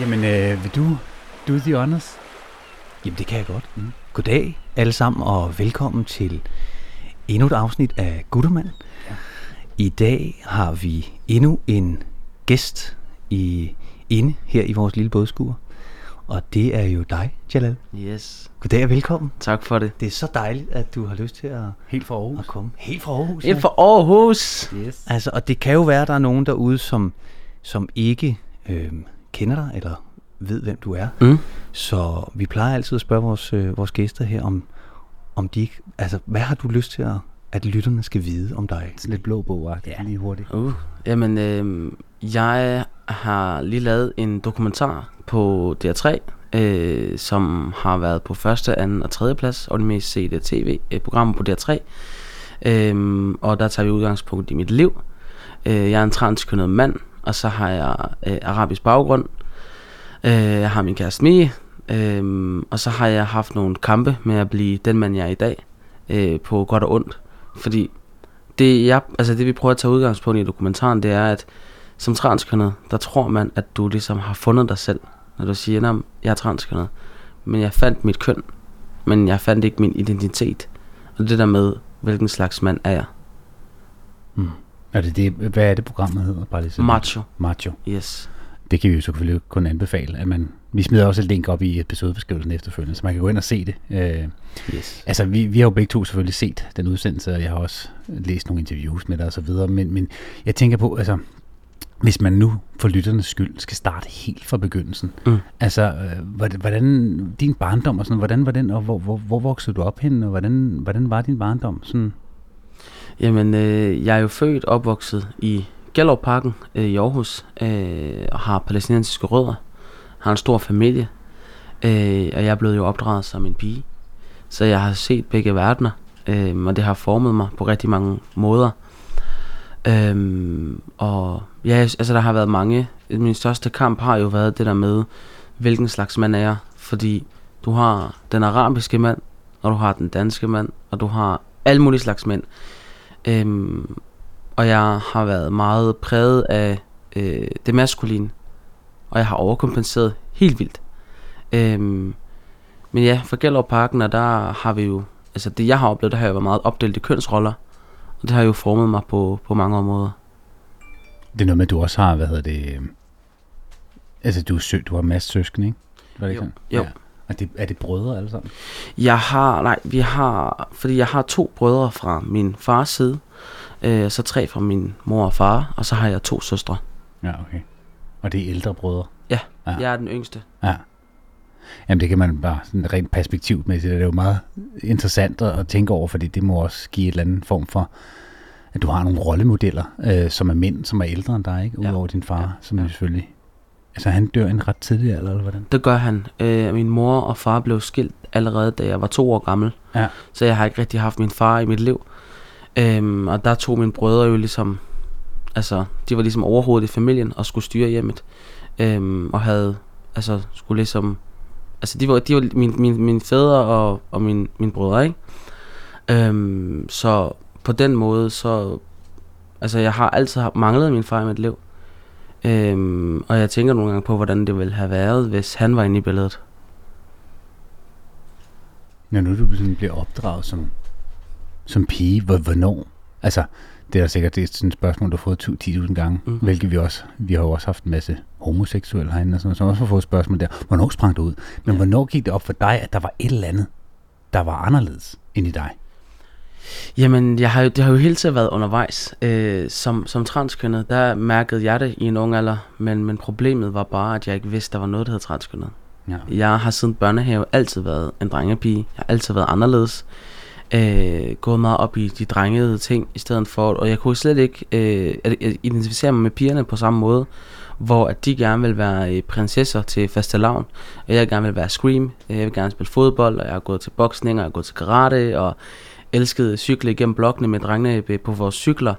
Jamen, øh, vil du do the honors? Jamen, det kan jeg godt. Mm. Goddag alle sammen, og velkommen til endnu et afsnit af Guttermand. Ja. I dag har vi endnu en gæst i, inde her i vores lille bådskur. Og det er jo dig, Jalal. Yes. Goddag og velkommen. Tak for det. Det er så dejligt, at du har lyst til at, Helt fra Aarhus. at komme. Helt fra Aarhus. Helt for Aarhus. Yes. Altså, og det kan jo være, at der er nogen derude, som, som ikke øh, kender dig, eller ved, hvem du er. Mm. Så vi plejer altid at spørge vores, øh, vores gæster her, om, om de ikke... Altså, hvad har du lyst til, at, at lytterne skal vide om dig? Sådan lidt blå bog ja. lige hurtigt. Uh. Jamen, øh, jeg har lige lavet en dokumentar på DR3, øh, som har været på første, anden og tredje plads, og det mest sete tv-programmer på DR3. Øh, og der tager vi udgangspunkt i mit liv. Øh, jeg er en transkønnet mand, og så har jeg øh, arabisk baggrund. Øh, jeg har min kæreste Mie, øh, og så har jeg haft nogle kampe med at blive den mand, jeg er i dag, øh, på godt og ondt. Fordi det, jeg, altså det vi prøver at tage udgangspunkt i dokumentaren, det er, at som transkønnet, der tror man, at du ligesom har fundet dig selv. Når du siger, at jeg er transkønnet. Men jeg fandt mit køn, men jeg fandt ikke min identitet. Og det der med, hvilken slags mand er jeg. Mm. Er det det, hvad er det programmet hedder? Bare lige sådan. Macho. Macho. Yes. Det kan vi jo selvfølgelig kun anbefale, at man... Vi smider også et link op i episodebeskrivelsen efterfølgende, så man kan gå ind og se det. Øh, Yes. altså, vi, vi har jo begge to selvfølgelig set den udsendelse, og jeg har også læst nogle interviews med dig og så videre, men, men jeg tænker på, altså, hvis man nu for lytternes skyld skal starte helt fra begyndelsen, Mm. altså, øh, hvordan, hvordan, din barndom og sådan, hvordan var den, og hvor, hvor, hvor voksede du op hen, og hvordan, hvordan var din barndom? Sådan, Jamen, øh, jeg er jo født og opvokset i Gellerparken øh, i Aarhus, øh, og har palæstinensiske rødder, har en stor familie, øh, og jeg er blevet jo opdraget som en pige. Så jeg har set begge verdener, øh, og det har formet mig på rigtig mange måder. Øhm, og ja, altså der har været mange. Min største kamp har jo været det der med, hvilken slags mand er jeg. Fordi du har den arabiske mand, og du har den danske mand, og du har alle mulige slags mænd. Øhm, og jeg har været meget præget af øh, det maskuline, og jeg har overkompenseret helt vildt. Øhm, men ja, for Gellerup Parken, og der har vi jo, altså det jeg har oplevet, der har jeg været meget opdelt i kønsroller, og det har jo formet mig på, på mange områder. det er noget med, at du også har, hvad hedder det, øh, altså du er sø, du har en masse søskende, ikke? Var det Jo. sådan? Jo. Ja. Og det, er det brødre alle sammen? Jeg har, nej, vi har, fordi jeg har to brødre fra min fars side, øh, så tre fra min mor og far, og så har jeg to søstre. Ja, okay. Og det er ældre brødre? Ja, Ja. ja. jeg er den yngste. Ja. Jamen det kan man bare sådan rent perspektivmæssigt, det er jo meget interessant at, tænke over, fordi det må også give et eller andet form for, at du har nogle rollemodeller, øh, som er mænd, som er ældre end dig, ikke? Ja. Udover din far, Ja. som jo selvfølgelig... Altså han dør en ret tidlig alder, eller hvordan? Det gør han. Øh, min mor og far blev skilt allerede, da jeg var to år gammel. Ja. Så jeg har ikke rigtig haft min far i mit liv. Øhm, og der tog mine brødre jo ligesom, altså, de var ligesom overhovedet i familien og skulle styre hjemmet. Øhm, og havde, altså, skulle ligesom, altså, de var, de var min, min, mine fædre og, og min, mine brødre, ikke? Øhm, så på den måde, så, altså, jeg har altid manglet min far i mit liv. Øhm, og jeg tænker nogle gange på, hvordan det ville have været, hvis han var inde i billedet. Når nu du sådan bliver opdraget som, som pige, hvor, hvornår? Altså, det er sikkert det er sådan et spørgsmål, du har fået 10.000 gange, mm. Hvilket vi også, vi har jo også haft en masse homoseksuelle herinde, og sådan, som også har fået spørgsmål der. Hvornår sprang du ud? Men Ja. hvornår gik det op for dig, at der var et eller andet, der var anderledes end i dig? Jamen, jeg har jo, det har jo hele tiden været undervejs. Øh, som, som transkønnet, der mærkede jeg det i en ung alder, men, men problemet var bare, at jeg ikke vidste, der var noget, der hed transkønnet. Ja. Jeg har siden børnehave altid været en drengepige. Jeg har altid været anderledes. Øh, gået meget op i de drengede ting i stedet for, og jeg kunne slet ikke øh, identificere mig med pigerne på samme måde, hvor at de gerne vil være øh, prinsesser til fastelavn, og jeg gerne vil være scream, jeg vil gerne spille fodbold, og jeg har gået til boksning, og jeg har gået til karate, og elskede cykle igennem blokkene med drengene på- på vores cykler.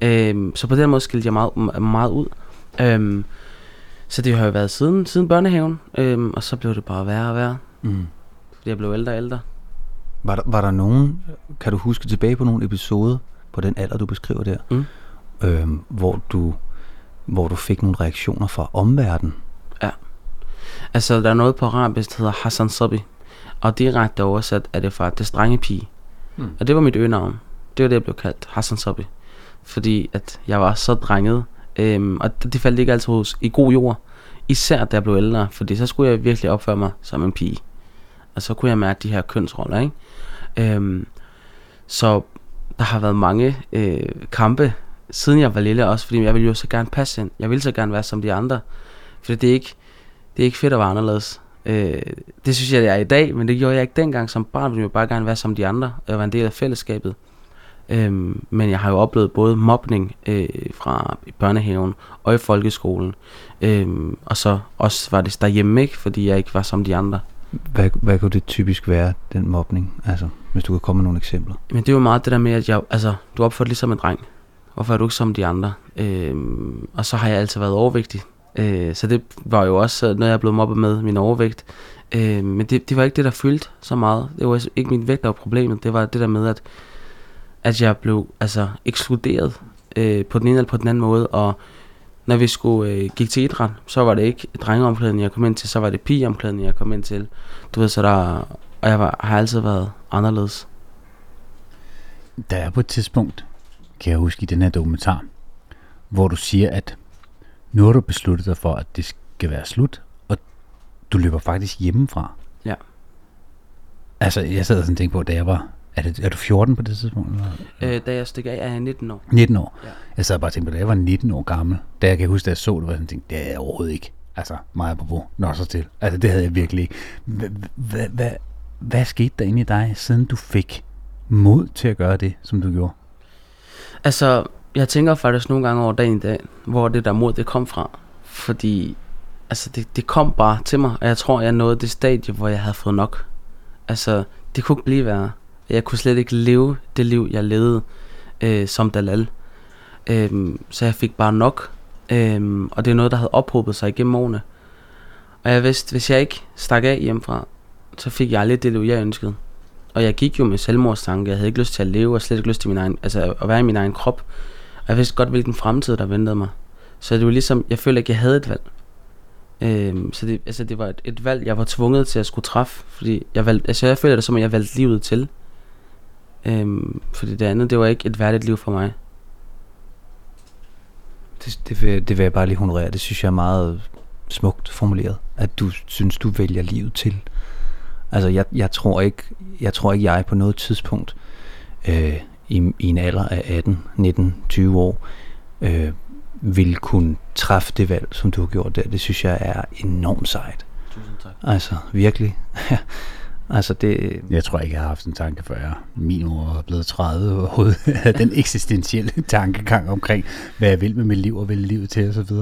Øhm, så på den måde skilte jeg meget, meget ud. Øhm, så det har jo været siden, siden børnehaven, øhm, og så blev det bare værre og værre, Mm. fordi jeg blev ældre og ældre. Var der, var der nogen, kan du huske tilbage på nogle episoder på den alder, du beskriver der, Mm. øhm, hvor, du, hvor du fik nogle reaktioner fra omverdenen? Ja. Altså, der er noget på arabisk, der hedder Hassan Sabi. Og direkte oversat er det faktisk drengepige. Mm. Og det var mit øgenavn. Det var det, jeg blev kaldt. Hassan Sabi. Fordi at jeg var så drenget. Øhm, og det, faldt ikke altid hos i god jord. Især da jeg blev ældre. Fordi så skulle jeg virkelig opføre mig som en pige. Og så kunne jeg mærke de her kønsroller, ikke? Øhm, så der har været mange øh, kampe, siden jeg var lille også, fordi jeg ville jo så gerne passe ind. Jeg ville så gerne være som de andre. For det er ikke, det er ikke fedt at være anderledes. Øh, det synes jeg, det er i dag, men det gjorde jeg ikke dengang som barn. Jeg ville bare gerne være som de andre, og være en del af fællesskabet. Øhm, men jeg har jo oplevet både mobning øh, fra børnehaven og i folkeskolen. Øhm, og så også var det derhjemme ikke, fordi jeg ikke var som de andre. Hvad, hvad kunne det typisk være, den mobning? Altså, hvis du kan komme med nogle eksempler. Men det er jo meget det der med, at jeg, altså, du opfører dig ligesom en dreng. Hvorfor er du ikke som de andre? Øhm, og så har jeg altid været overvægtig. Øh, så det var jo også øh, noget, jeg blev mobbet med, min overvægt. Øh, men det, det var ikke det, der fyldte så meget. Det var ikke min vægt, der var problemet. Det var det der med, at, at jeg blev altså, ekskluderet øh, på den ene eller på den anden måde. Og når vi skulle øh, gik til idræt, så var det ikke drengeomklædning, jeg kom ind til, så var det pigeomklædning, jeg kom ind til. Du ved, så der, og jeg var, har altid været anderledes. Der er på et tidspunkt, kan jeg huske i den her dokumentar, hvor du siger, at nu har du besluttet dig for, at det skal være slut, og du løber faktisk hjemmefra. Ja. Altså, jeg sad og sådan tænkte på, da jeg var... Er, det, er du 14 på det tidspunkt? Eller? Øh, da jeg stikker af, er jeg 19 år. 19 år? Ja. Jeg sad bare og tænkte på, da jeg var 19 år gammel, da jeg kan huske, da jeg så det, var sådan tænkte, det er jeg overhovedet ikke. Altså, meget på Nå så til. Altså, det havde jeg virkelig ikke. Hvad, hvad skete der inde i dig, siden du fik mod til at gøre det, som du gjorde? Altså, jeg tænker faktisk nogle gange over dagen i dag, hvor det der mod, det kom fra. Fordi, altså, det, det kom bare til mig, og jeg tror, jeg nåede det stadie, hvor jeg havde fået nok. Altså, det kunne ikke blive værre. Jeg kunne slet ikke leve det liv, jeg levede øh, som Dalal. Øhm, så jeg fik bare nok. Øhm, og det er noget, der havde ophobet sig igennem årene. Og jeg vidste, hvis jeg ikke stak af hjemmefra, så fik jeg aldrig det liv, jeg ønskede. Og jeg gik jo med selvmordstanke. Jeg havde ikke lyst til at leve, og slet ikke lyst til min egen, altså at være i min egen krop. Jeg vidste godt, hvilken fremtid, der ventede mig. Så det var ligesom, jeg følte ikke, jeg havde et valg. Øhm, så det, altså det var et, et valg, jeg var tvunget til at skulle træffe. Fordi jeg valgte, altså jeg føler det som, at jeg valgte livet til. Øhm, fordi det andet, det var ikke et værdigt liv for mig. Det, det, vil, det vil jeg bare lige honorere. Det synes jeg er meget smukt formuleret. At du synes, du vælger livet til. Altså, jeg, jeg, tror ikke, jeg tror ikke, jeg på noget tidspunkt øh, i, i en alder af 18, 19, 20 år øh, vil kunne træffe det valg, som du har gjort der. Det synes jeg er enormt sejt. Tusind tak. Altså, virkelig. altså, det... Jeg tror ikke, jeg har haft en tanke, før jeg min år er blevet 30 overhovedet. den eksistentielle tankegang omkring, hvad jeg vil med mit liv og vil livet til osv.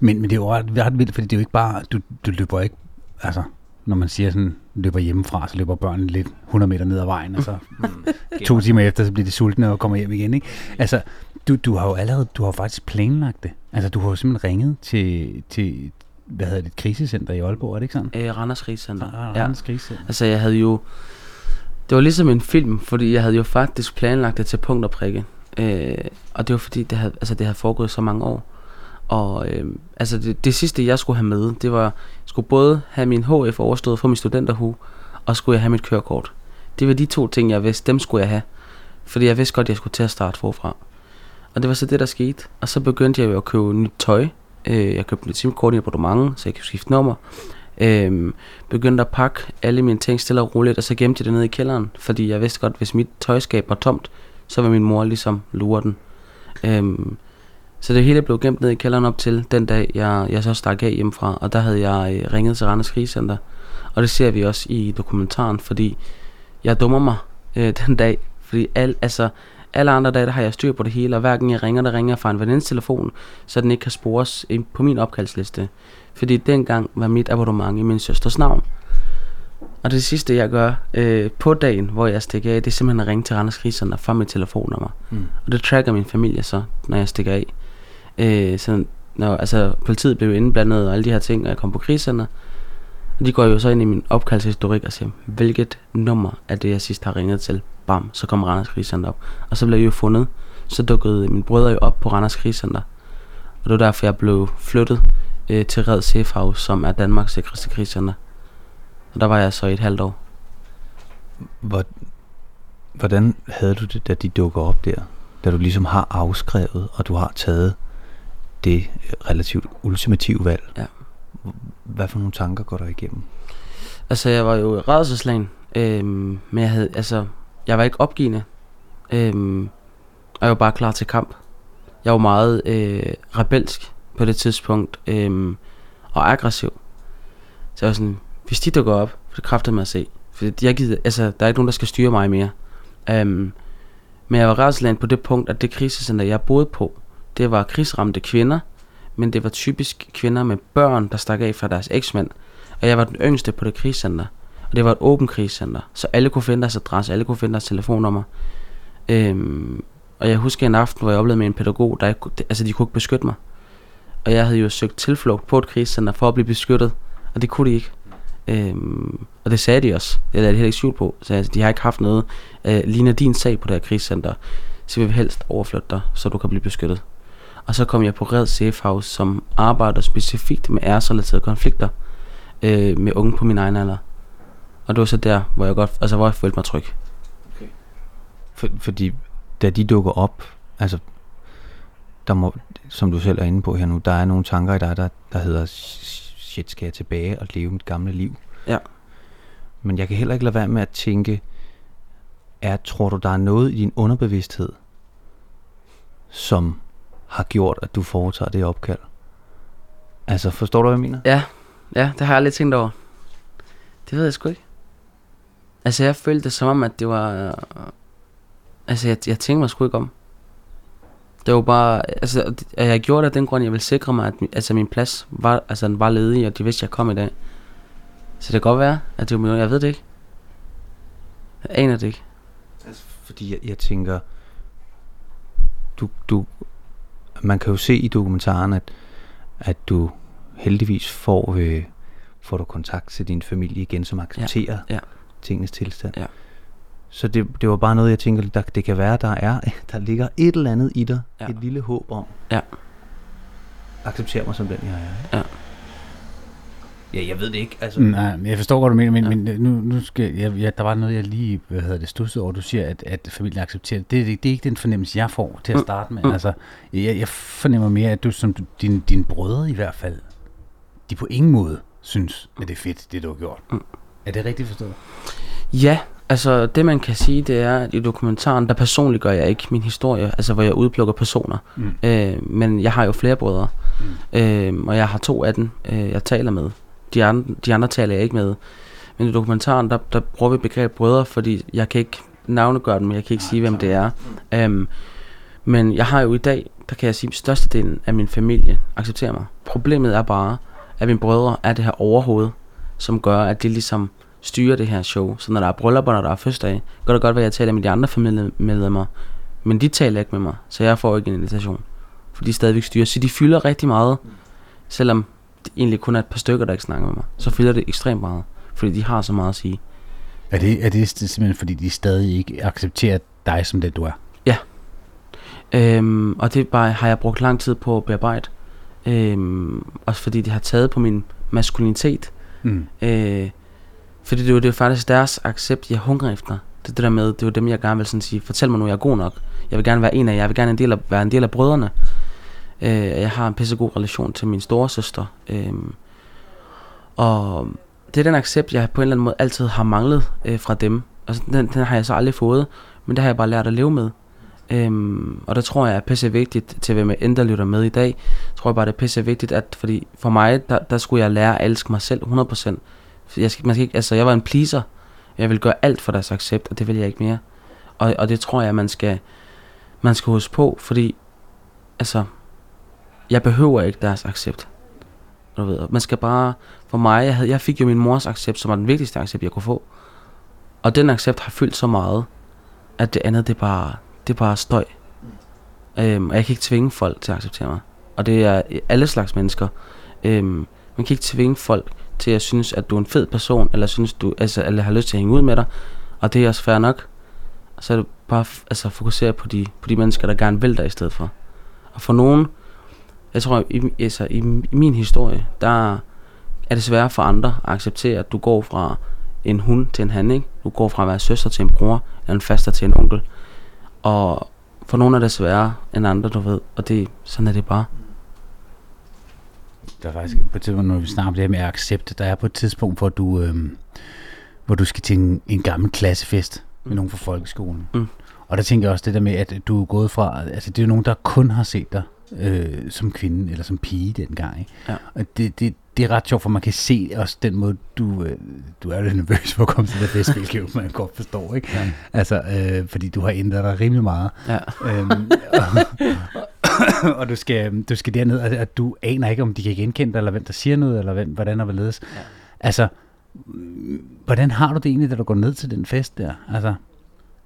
Men, men det er jo ret, ret vildt, fordi det er jo ikke bare, du, du løber ikke, altså når man siger sådan, løber hjemmefra, så løber børnene lidt 100 meter ned ad vejen, og så mm, to timer efter, så bliver de sultne og kommer hjem igen. Ikke? Altså, du, du har jo allerede, du har faktisk planlagt det. Altså, du har jo simpelthen ringet til, til hvad hedder det, et krisecenter i Aalborg, er det ikke sådan? Øh, Randers Krisecenter. Ah, Randers ja. Krisecenter. Altså, jeg havde jo, det var ligesom en film, fordi jeg havde jo faktisk planlagt det til punkt og prikke. Øh, og det var fordi, det havde, altså, det havde foregået så mange år. Og øh, altså det, det sidste jeg skulle have med Det var skulle både have min HF overstået for min studenterhue Og skulle jeg have mit kørekort. Det var de to ting jeg vidste. Dem skulle jeg have Fordi jeg vidste godt at jeg skulle til at starte forfra. Og det var så det der skete. Og så begyndte jeg jo at købe nyt tøj. Øh, jeg købte nyt simkort i abonnement Så jeg kunne skifte nummer. Øhm, Begyndte at pakke alle mine ting stille og roligt Og så gemte jeg det ned i kælderen Fordi jeg vidste godt hvis mit tøjskab var tomt Så ville min mor ligesom lure den. Øhm, så det hele blev gemt ned i kælderen op til den dag, jeg, jeg så stak af hjemmefra. Og der havde jeg øh, ringet til Randers Krisecenter. Og det ser vi også i dokumentaren, fordi jeg dummer mig øh, den dag. Fordi al, altså, alle andre dage, der har jeg styr på det hele, og hverken jeg ringer, der ringer fra en venindes telefon, så den ikke kan spores på min opkaldsliste. Fordi dengang var mit abonnement i min søsters navn. Og det sidste, jeg gør øh, på dagen, hvor jeg stikker af, det er simpelthen at ringe til Randers Krisecenter fra mit telefonnummer. Mm. Og det tracker min familie så, når jeg stikker af. Øh, så når, altså, politiet blev indblandet og alle de her ting, og jeg kom på krigscenter. Og de går jo så ind i min opkaldshistorik og siger, hvilket nummer er det, jeg sidst har ringet til? Bam, så kom Randers Krigscenter op. Og så blev jeg jo fundet. Så dukkede min brødre jo op på Randers Krigscenter. Og det var derfor, jeg blev flyttet øh, til Red Sefhav, som er Danmarks sikreste krigscenter. Og der var jeg så i et halvt år. Hvor, hvordan havde du det, da de dukker op der? Da du ligesom har afskrevet, og du har taget det relativt ultimative valg. Ja. Hvad for nogle tanker går der igennem? Altså, jeg var jo i redselslagen, øhm, men jeg havde, altså, jeg var ikke opgivende. Øhm, og jeg var bare klar til kamp. Jeg var meget øh, rebelsk på det tidspunkt, øhm, og aggressiv. Så jeg var sådan, hvis de dukker op, det kræfter mig at se. For jeg gider, altså, der er ikke nogen, der skal styre mig mere. Øhm, men jeg var rædselsland på det punkt, at det krisecenter, jeg boede på, det var krigsramte kvinder, men det var typisk kvinder med børn, der stak af fra deres eksmænd. Og jeg var den yngste på det krigscenter. Og det var et åbent krigscenter, så alle kunne finde deres adresse, alle kunne finde deres telefonnummer. Øhm, og jeg husker en aften, hvor jeg oplevede med en pædagog, der ikke, altså de kunne ikke beskytte mig. Og jeg havde jo søgt tilflugt på et krigscenter for at blive beskyttet, og det kunne de ikke. Øhm, og det sagde de også. Det er de heller ikke skjult på. Så altså, de har ikke haft noget. Øh, ligner din sag på det her krigscenter, så vi vil helst overflytte dig, så du kan blive beskyttet. Og så kom jeg på Red Safe House, som arbejder specifikt med æresrelaterede konflikter øh, med unge på min egen alder. Og det var så der, hvor jeg godt, altså hvor jeg følte mig tryg. Okay. For, fordi da de dukker op, altså der må, som du selv er inde på her nu, der er nogle tanker i dig, der, der hedder, shit, skal jeg tilbage og leve mit gamle liv? Ja. Men jeg kan heller ikke lade være med at tænke, er, tror du, der er noget i din underbevidsthed, som har gjort, at du foretager det opkald? Altså, forstår du, hvad jeg mener? Ja, ja, det har jeg lidt tænkt over. Det ved jeg sgu ikke. Altså, jeg følte det som om, at det var... Øh, altså, jeg, jeg tænkte mig sgu ikke om. Det var bare... Altså, at jeg gjorde det af den grund, jeg ville sikre mig, at altså, min plads var, altså, den var ledig, og de vidste, at jeg kom i dag. Så det kan godt være, at det var Jeg ved det ikke. Jeg aner det ikke. Altså, fordi jeg, jeg tænker... Du, du, man kan jo se i dokumentaren, at, at du heldigvis får, øh, får du kontakt til din familie igen, som accepterer ja, ja. tingens tilstand. Ja. Så det, det var bare noget, jeg tænker, der, det kan være, der er, der ligger et eller andet i dig, ja. et lille håb om. Ja. Accepter mig som den, jeg er. Ja. Ja, jeg ved det ikke. Altså. Nej, jeg forstår godt, du mener, men, ja. men nu, nu skal jeg, ja, der var noget, jeg lige hvad hedder det, stussede over. Du siger, at, at familien accepterer det. Det, det. det er ikke den fornemmelse, jeg får til at mm. starte med. Mm. Altså, jeg, jeg fornemmer mere, at du som du, din, dine brødre i hvert fald, de på ingen måde synes, at det er fedt, det du har gjort. Mm. Er det rigtigt forstået? Ja, altså det man kan sige, det er, at i dokumentaren, der personligt gør jeg ikke min historie, altså hvor jeg udplukker personer. Mm. Øh, men jeg har jo flere brødre, mm. øh, og jeg har to af dem, øh, jeg taler med. De andre, de andre taler jeg ikke med. Men i dokumentaren, der, der bruger vi begrebet brødre, fordi jeg kan ikke navnegøre dem, jeg kan ikke sige, hvem det er. Um, men jeg har jo i dag, der kan jeg sige, at størstedelen af min familie accepterer mig. Problemet er bare, at mine brødre er det her overhoved, som gør, at de ligesom styrer det her show. Så når der er bryllupper, når der er fødselsdag, kan det godt være, at jeg taler med de andre familiemedlemmer, men de taler ikke med mig, så jeg får ikke en invitation. For de stadigvæk styrer, så de fylder rigtig meget, selvom egentlig kun er et par stykker, der ikke snakker med mig. Så fylder det ekstremt meget, fordi de har så meget at sige. Er det, er det simpelthen, fordi de stadig ikke accepterer dig som det, du er? Ja. Øhm, og det bare, har jeg brugt lang tid på at bearbejde. Øhm, også fordi det har taget på min maskulinitet. Mm. Øh, fordi det er, jo, det er faktisk deres accept, jeg hungrer efter. Det det der med, det er jo dem, jeg gerne vil sådan sige, fortæl mig nu, jeg er god nok. Jeg vil gerne være en af jer, jeg vil gerne en del af, være en del af brødrene. Øh, jeg har en pissegod relation til min store søster. Øh, og det er den accept, jeg på en eller anden måde altid har manglet øh, fra dem. Altså, den, den har jeg så aldrig fået, men det har jeg bare lært at leve med. Øhm, og der tror jeg er pisse vigtigt til hvem jeg end lytter med i dag. Tror jeg bare det er pisse vigtigt at fordi for mig der, der skulle jeg lære at elske mig selv 100%. Jeg, skal, man skal ikke, altså, jeg var en pleaser. Jeg vil gøre alt for deres accept, og det vil jeg ikke mere. Og, og det tror jeg, man skal, man skal huske på, fordi altså, jeg behøver ikke deres accept. Du ved, man skal bare, for mig, jeg, havde, jeg fik jo min mors accept, som var den vigtigste accept, jeg kunne få. Og den accept har fyldt så meget, at det andet, det er bare, det er bare støj. Øhm, og jeg kan ikke tvinge folk til at acceptere mig. Og det er alle slags mennesker. Øhm, man kan ikke tvinge folk til at synes, at du er en fed person, eller synes du, altså, eller har lyst til at hænge ud med dig, og det er også fair nok. Så er det bare altså, fokusere på de, på de mennesker, der gerne vil dig i stedet for. Og for nogen, jeg tror, i, altså, i, i min historie, der er det svært for andre at acceptere, at du går fra en hund til en han, ikke? Du går fra at være søster til en bror, eller en faster til en onkel. Og for nogle er det sværere end andre, du ved. Og det, sådan er det bare. Der er faktisk på et tidspunkt, når vi snakker om det her med accept, der er på et tidspunkt, hvor du, øhm, hvor du skal til en, en gammel klassefest med Mm. nogen fra folkeskolen. Mm. Og der tænker jeg også det der med, at du er gået fra, altså det er jo nogen, der kun har set dig øh, som kvinde eller som pige dengang. Ikke? Ja. Og det, det, det er ret sjovt, for man kan se også den måde, du, øh, du er lidt nervøs for at komme til det fest, hvilket jo man godt forstår. Ikke? Ja. Altså, øh, fordi du har ændret dig rimelig meget. Ja. Øhm, og, og du skal, du skal derned, og, og du aner ikke, om de kan genkende dig, eller hvem der siger noget, eller hvem, hvordan og hvorledes. Ja. Altså, hvordan har du det egentlig, da du går ned til den fest der? Altså,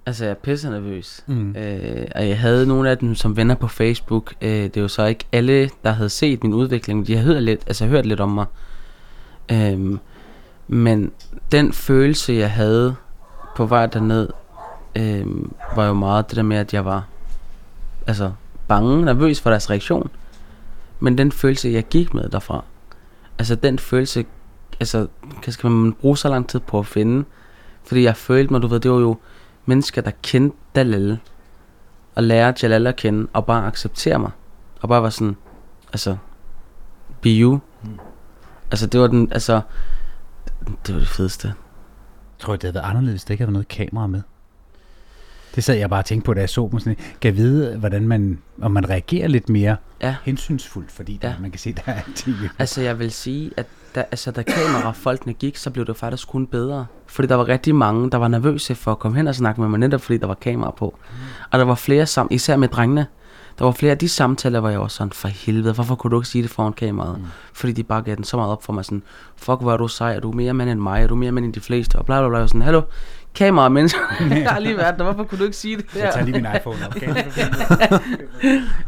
Altså, jeg er pisse nervøs. mm. Øh, og jeg havde nogle af dem som venner på Facebook. Øh, det jo så ikke alle, der havde set min udvikling. men De har hørt lidt, altså hørt lidt om mig. Øhm, men den følelse, jeg havde på vej derned, øhm, var jo meget det der med, at jeg var altså, bange, nervøs for deres reaktion. Men den følelse, jeg gik med derfra, altså den følelse, altså, kan- skal man bruge så lang tid på at finde? Fordi jeg følte mig, du ved, det var jo mennesker, der kendte Dalal, og lærte Jalal at kende, og bare acceptere mig. Og bare var sådan, altså, be you. Mm. Altså, det var den, altså, det var det fedeste. tror jeg, det havde været anderledes, hvis der ikke havde været noget kamera med. Det sad jeg bare og tænkte på, da jeg så dem. Sådan, kan vide, hvordan man, om man reagerer lidt mere Ja. hensynsfuldt, fordi der, Ja. man kan se, der er tv. Altså, jeg vil sige, at da, altså, da kamerafolkene gik, så blev det faktisk kun bedre. Fordi der var rigtig mange, der var nervøse for at komme hen og snakke med mig, netop fordi der var kamera på. Og der var flere sammen, især med drengene. Der var flere af de samtaler, hvor jeg var sådan, for helvede, hvorfor kunne du ikke sige det foran kameraet? Mm. Fordi de bare gav den så meget op for mig, sådan, fuck, hvor er du sej, er du mere mand end mig, er du mere mand end de fleste, og bla bla bla, og sådan, hallo, kamera, mennesker, jeg har lige været der, hvorfor kunne du ikke sige det Jeg tager der? lige min iPhone op.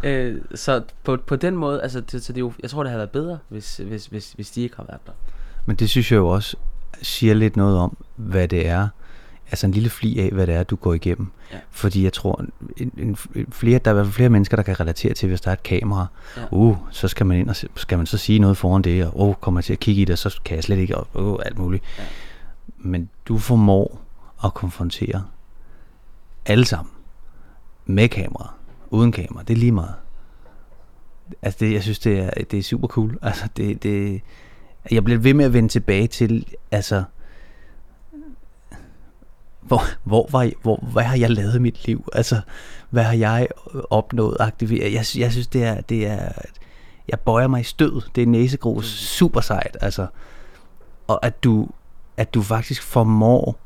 Øh, så på, på den måde, altså, det, så det jo, jeg tror, det havde været bedre, hvis, hvis, hvis, hvis de ikke har været der. Men det synes jeg jo også siger lidt noget om, hvad det er. Altså en lille fli af, hvad det er, du går igennem. Ja. Fordi jeg tror, en, en, en, flere, der er i hvert fald flere mennesker, der kan relatere til, hvis der er et kamera. Ja. Uh, så skal man ind og skal man så sige noget foran det, og uh, kommer jeg til at kigge i det, og så kan jeg slet ikke, og uh, alt muligt. Ja. Men du formår at konfrontere alle sammen med kamera, uden kamera, det er lige meget. Altså det, jeg synes, det er, det er super cool. Altså det, det, jeg bliver ved med at vende tilbage til, altså, hvor, hvor, var, jeg- hvor, hvad har jeg lavet i mit liv? Altså, hvad har jeg opnået aktiveret? Jeg, jeg synes, det er, det er, jeg bøjer mig i stød. Det er næsegrus super sejt, altså. Og at du, at du faktisk formår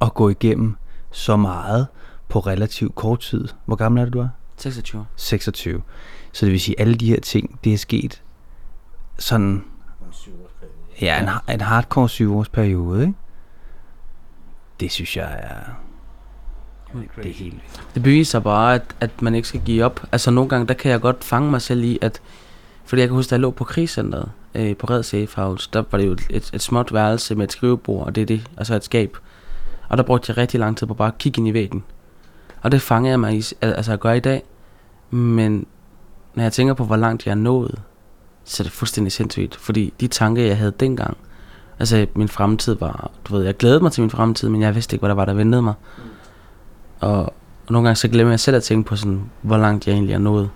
at gå igennem så meget på relativt kort tid. Hvor gammel er det, du er? 26. 26. Så det vil sige, at alle de her ting, det er sket sådan... Ja, en, en hardcore syv års periode, ikke? Det synes jeg er... Det er helt vildt. Det beviser bare, at, at man ikke skal give op. Altså nogle gange, der kan jeg godt fange mig selv i, at... Fordi jeg kan huske, da jeg lå på krigscenteret øh, på Red Safe House, der var det jo et, et småt værelse med et skrivebord, og det er det, altså et skab. Og der brugte jeg rigtig lang tid på bare at kigge ind i væggen. Og det fanger jeg mig i, al- altså at gøre i dag. Men når jeg tænker på, hvor langt jeg er nået, så er det fuldstændig sindssygt. Fordi de tanker, jeg havde dengang, altså min fremtid var, du ved, jeg glædede mig til min fremtid, men jeg vidste ikke, hvad der var, der ventede mig. Og, og nogle gange så glemmer jeg selv at tænke på sådan, hvor langt jeg egentlig er nået.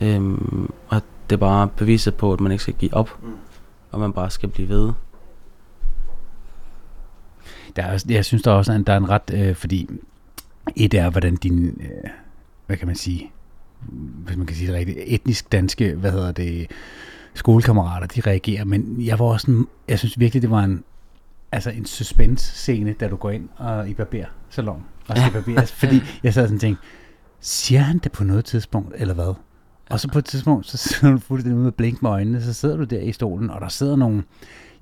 Mm. Øhm, og det er bare beviset på, at man ikke skal give op. Mm. Og man bare skal blive ved. Der er, jeg synes der er også, at der er en ret, øh, fordi et er, hvordan din, øh, hvad kan man sige, hvis man kan sige det rigtigt, etnisk danske, hvad hedder det, skolekammerater, de reagerer, men jeg var også en, jeg synes virkelig, det var en, altså en suspense-scene, da du går ind og i barbersalon og skal barberes, fordi jeg sad sådan og tænkte, siger han det på noget tidspunkt, eller hvad? Og så på et tidspunkt, så sidder du fuldstændig ude og blinke med øjnene, så sidder du der i stolen, og der sidder nogle,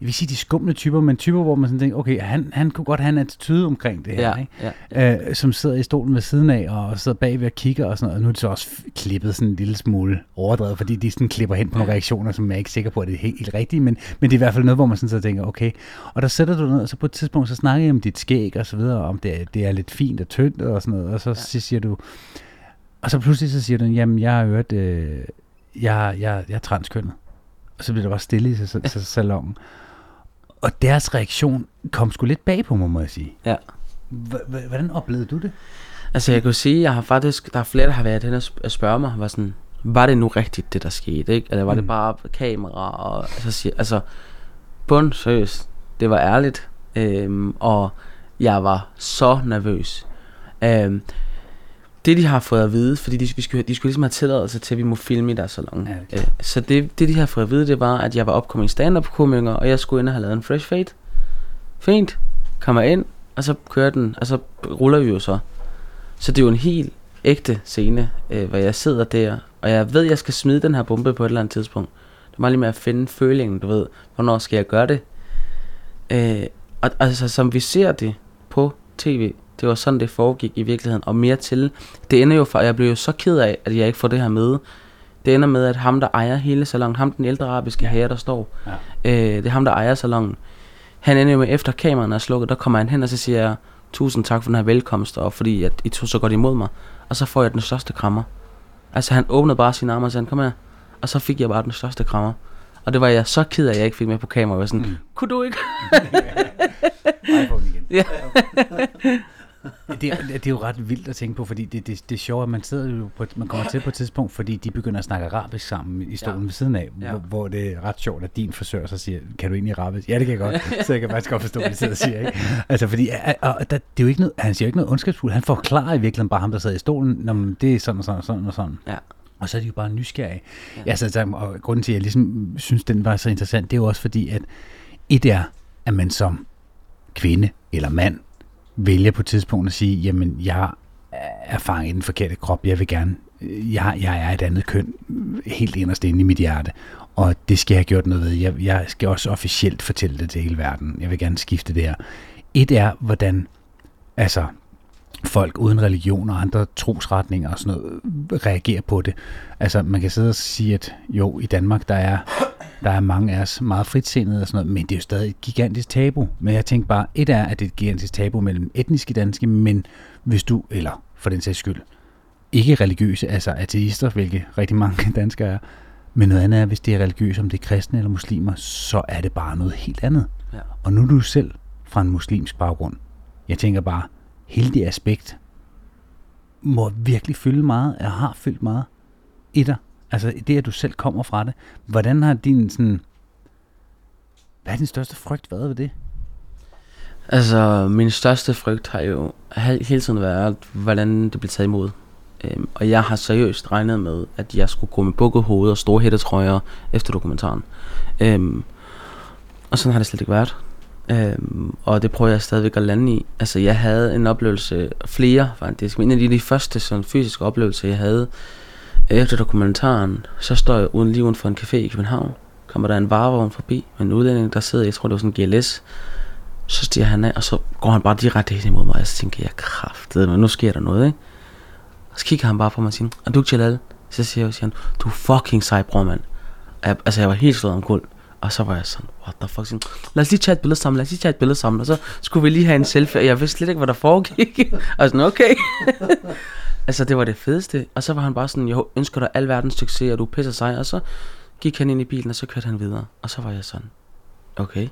jeg vil sige de skumle typer, men typer, hvor man sådan tænker, okay, han, han kunne godt have en attitude omkring det her, Ja, ikke? ja. øh, som sidder i stolen ved siden af, og sidder bagved og kigger og sådan noget. Og nu er det så også klippet sådan en lille smule overdrevet, fordi de sådan klipper hen på nogle reaktioner, som jeg er ikke sikker på, at det er helt, helt rigtigt, men, men det er i hvert fald noget, hvor man sådan så tænker, okay. Og der sætter du ned, og så på et tidspunkt, så snakker jeg om dit skæg og så videre, om det er, det er lidt fint og tyndt og sådan noget, og så, ja. så siger du, og så pludselig så siger du, jamen jeg har hørt, øh, jeg, jeg, jeg er transkønnet. Og så bliver der bare stille i salongen. Og deres reaktion kom sgu lidt bag på mig, må jeg sige. Ja. H- hvordan oplevede du det? Altså jeg jo sige, jeg har faktisk, der er flere, der har været hen og spørge mig, var sådan, var det nu rigtigt, det der skete, ikke? Eller var mm. det bare kamera, og så siger, altså, bund seriøst, det var ærligt, øhm, og jeg var så nervøs. Øhm, det de har fået at vide, fordi de, vi skulle, de skulle ligesom have tilladelse til, at vi må filme i deres salon. Ja, er øh, så det, det de har fået at vide, det var, at jeg var opkommende stand-up komiker, og jeg skulle ind og have lavet en fresh fade. Fint, kommer ind, og så kører den, og så ruller vi jo så. Så det er jo en helt ægte scene, øh, hvor jeg sidder der, og jeg ved, at jeg skal smide den her bombe på et eller andet tidspunkt. Det er meget lige med at finde følingen, du ved, hvornår skal jeg gøre det. Øh, og altså, som vi ser det på tv, det var sådan, det foregik i virkeligheden, og mere til. Det ender jo for, jeg blev jo så ked af, at jeg ikke får det her med. Det ender med, at ham, der ejer hele salongen, ham den ældre arabiske herre, der står, Ja. øh, det er ham, der ejer salongen. Han ender jo med, efter kameraerne er slukket, der kommer han hen, og så siger jeg, tusind tak for den her velkomst, og fordi at I tog så godt imod mig. Og så får jeg den største krammer. Altså han åbnede bare sine arme og sagde, kom her. Og så fik jeg bare den største krammer. Og det var jeg så ked af, at jeg ikke fik med på kamera. Jeg var sådan, Mm. kunne du ikke? iPhone igen. Ja. Det, er, det er jo ret vildt at tænke på, fordi det, det, det er sjovt, at man sidder jo på, man kommer til på et tidspunkt, fordi de begynder at snakke arabisk sammen i stolen Ja. ved siden af, Ja. hvor, hvor det er ret sjovt, at din forsøger så siger, kan du egentlig arabisk? Ja, det kan jeg godt. Så jeg kan faktisk godt forstå, hvad de sidder og siger. Ikke? Altså, fordi og, der, det er jo ikke noget, han siger jo ikke noget ondskabsfuldt. Han forklarer i virkeligheden bare ham, der sidder i stolen, når det er sådan og sådan og sådan og sådan. Ja. Og så er de jo bare nysgerrige. Ja. Altså, så- og grunden til, at jeg ligesom synes, den var så interessant, det er jo også fordi, at et er, at man som kvinde eller mand vælger på et tidspunkt at sige, jamen, jeg er fanget i den forkerte krop, jeg vil gerne, øh, jeg, jeg er et andet køn, helt inderst inde i mit hjerte, og det skal jeg have gjort noget ved. Jeg, jeg skal også officielt fortælle det til hele verden. Jeg vil gerne skifte det her. Et er, hvordan, altså, folk uden religion og andre trosretninger og sådan noget reagerer på det. Altså, man kan sidde og sige, at jo, i Danmark, der er, der er mange af os meget fritsindede og sådan noget, men det er jo stadig et gigantisk tabu. Men jeg tænker bare, et er, at det er et gigantisk tabu mellem etniske danske, men hvis du, eller for den sags skyld, ikke religiøse, altså ateister, hvilke rigtig mange danskere er, men noget andet er, hvis det er religiøse, om det er kristne eller muslimer, så er det bare noget helt andet. Ja. Og nu er du selv fra en muslimsk baggrund. Jeg tænker bare, hele det aspekt må virkelig fylde meget, eller har fyldt meget i dig. Altså det, at du selv kommer fra det. Hvordan har din sådan... Hvad er din største frygt været ved det? Altså, min største frygt har jo hele tiden været, hvordan det bliver taget imod. Øhm, og jeg har seriøst regnet med, at jeg skulle gå med bukket hoved og store hættetrøjer efter dokumentaren. Øhm, og sådan har det slet ikke været. Øhm, og det prøver jeg stadigvæk at lande i. Altså, jeg havde en oplevelse, flere faktisk, men en af de, de første sådan, fysiske oplevelser, jeg havde efter dokumentaren, så står jeg uden lige uden for en café i København. Kommer der en varevogn forbi med en udlænding, der sidder, jeg tror det var sådan en GLS, så stiger han af, og så går han bare direkte hen imod mig, og så tænker jeg, kraftede, men nu sker der noget, ikke? Og så kigger han bare på mig og siger, er du ikke Jalal? Så siger jeg, siger han, du er fucking sej, bror, mand. Jeg, altså, jeg var helt slået om gulv. Og så var jeg sådan, what the fuck, sådan, lad os lige tage et billede sammen, lad os lige tage et billede sammen. Og så skulle vi lige have en selfie, og jeg vidste slet ikke, hvad der foregik. og sådan, okay altså, det var det fedeste. Og så var han bare sådan, jeg ønsker dig al verdens succes, og du pisser sig. Og så gik han ind i bilen, og så kørte han videre. Og så var jeg sådan, okay.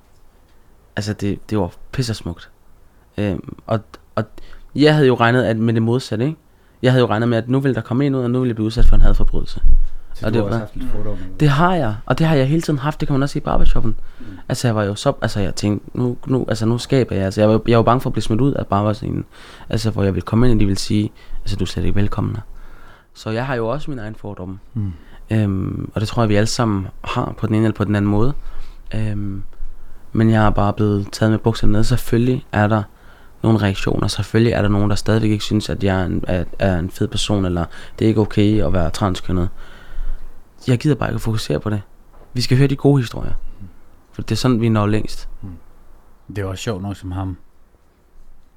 Altså, det, det var pissersmukt. Øhm, og, og jeg havde jo regnet at med det modsatte, ikke? Jeg havde jo regnet med, at nu ville der komme en ud, og nu ville jeg blive udsat for en hadforbrydelse. Så Og det var- haft lidt fordomme. Det har jeg, og det har jeg hele tiden haft, det kan man også se i barbershoppen. Mm. Altså jeg var jo så, altså jeg tænkte, nu, nu, altså nu skaber jeg, altså jeg var, jeg var bange for at blive smidt ud af barberscenen. Altså hvor jeg ville komme ind, og de ville sige, altså du er slet ikke velkommen. Så jeg har jo også min egen fordomme. Mm. Øhm, og det tror jeg, vi alle sammen har på den ene eller på den anden måde. Øhm, men jeg er bare blevet taget med bukserne ned. Selvfølgelig er der nogle reaktioner. Selvfølgelig er der nogen, der stadigvæk ikke synes, at jeg er en, er, er en fed person, eller det er ikke okay at være transkønnet. Jeg gider bare ikke at fokusere på det. Vi skal høre de gode historier. For det er sådan, vi når længst. Det er også sjovt nok som ham.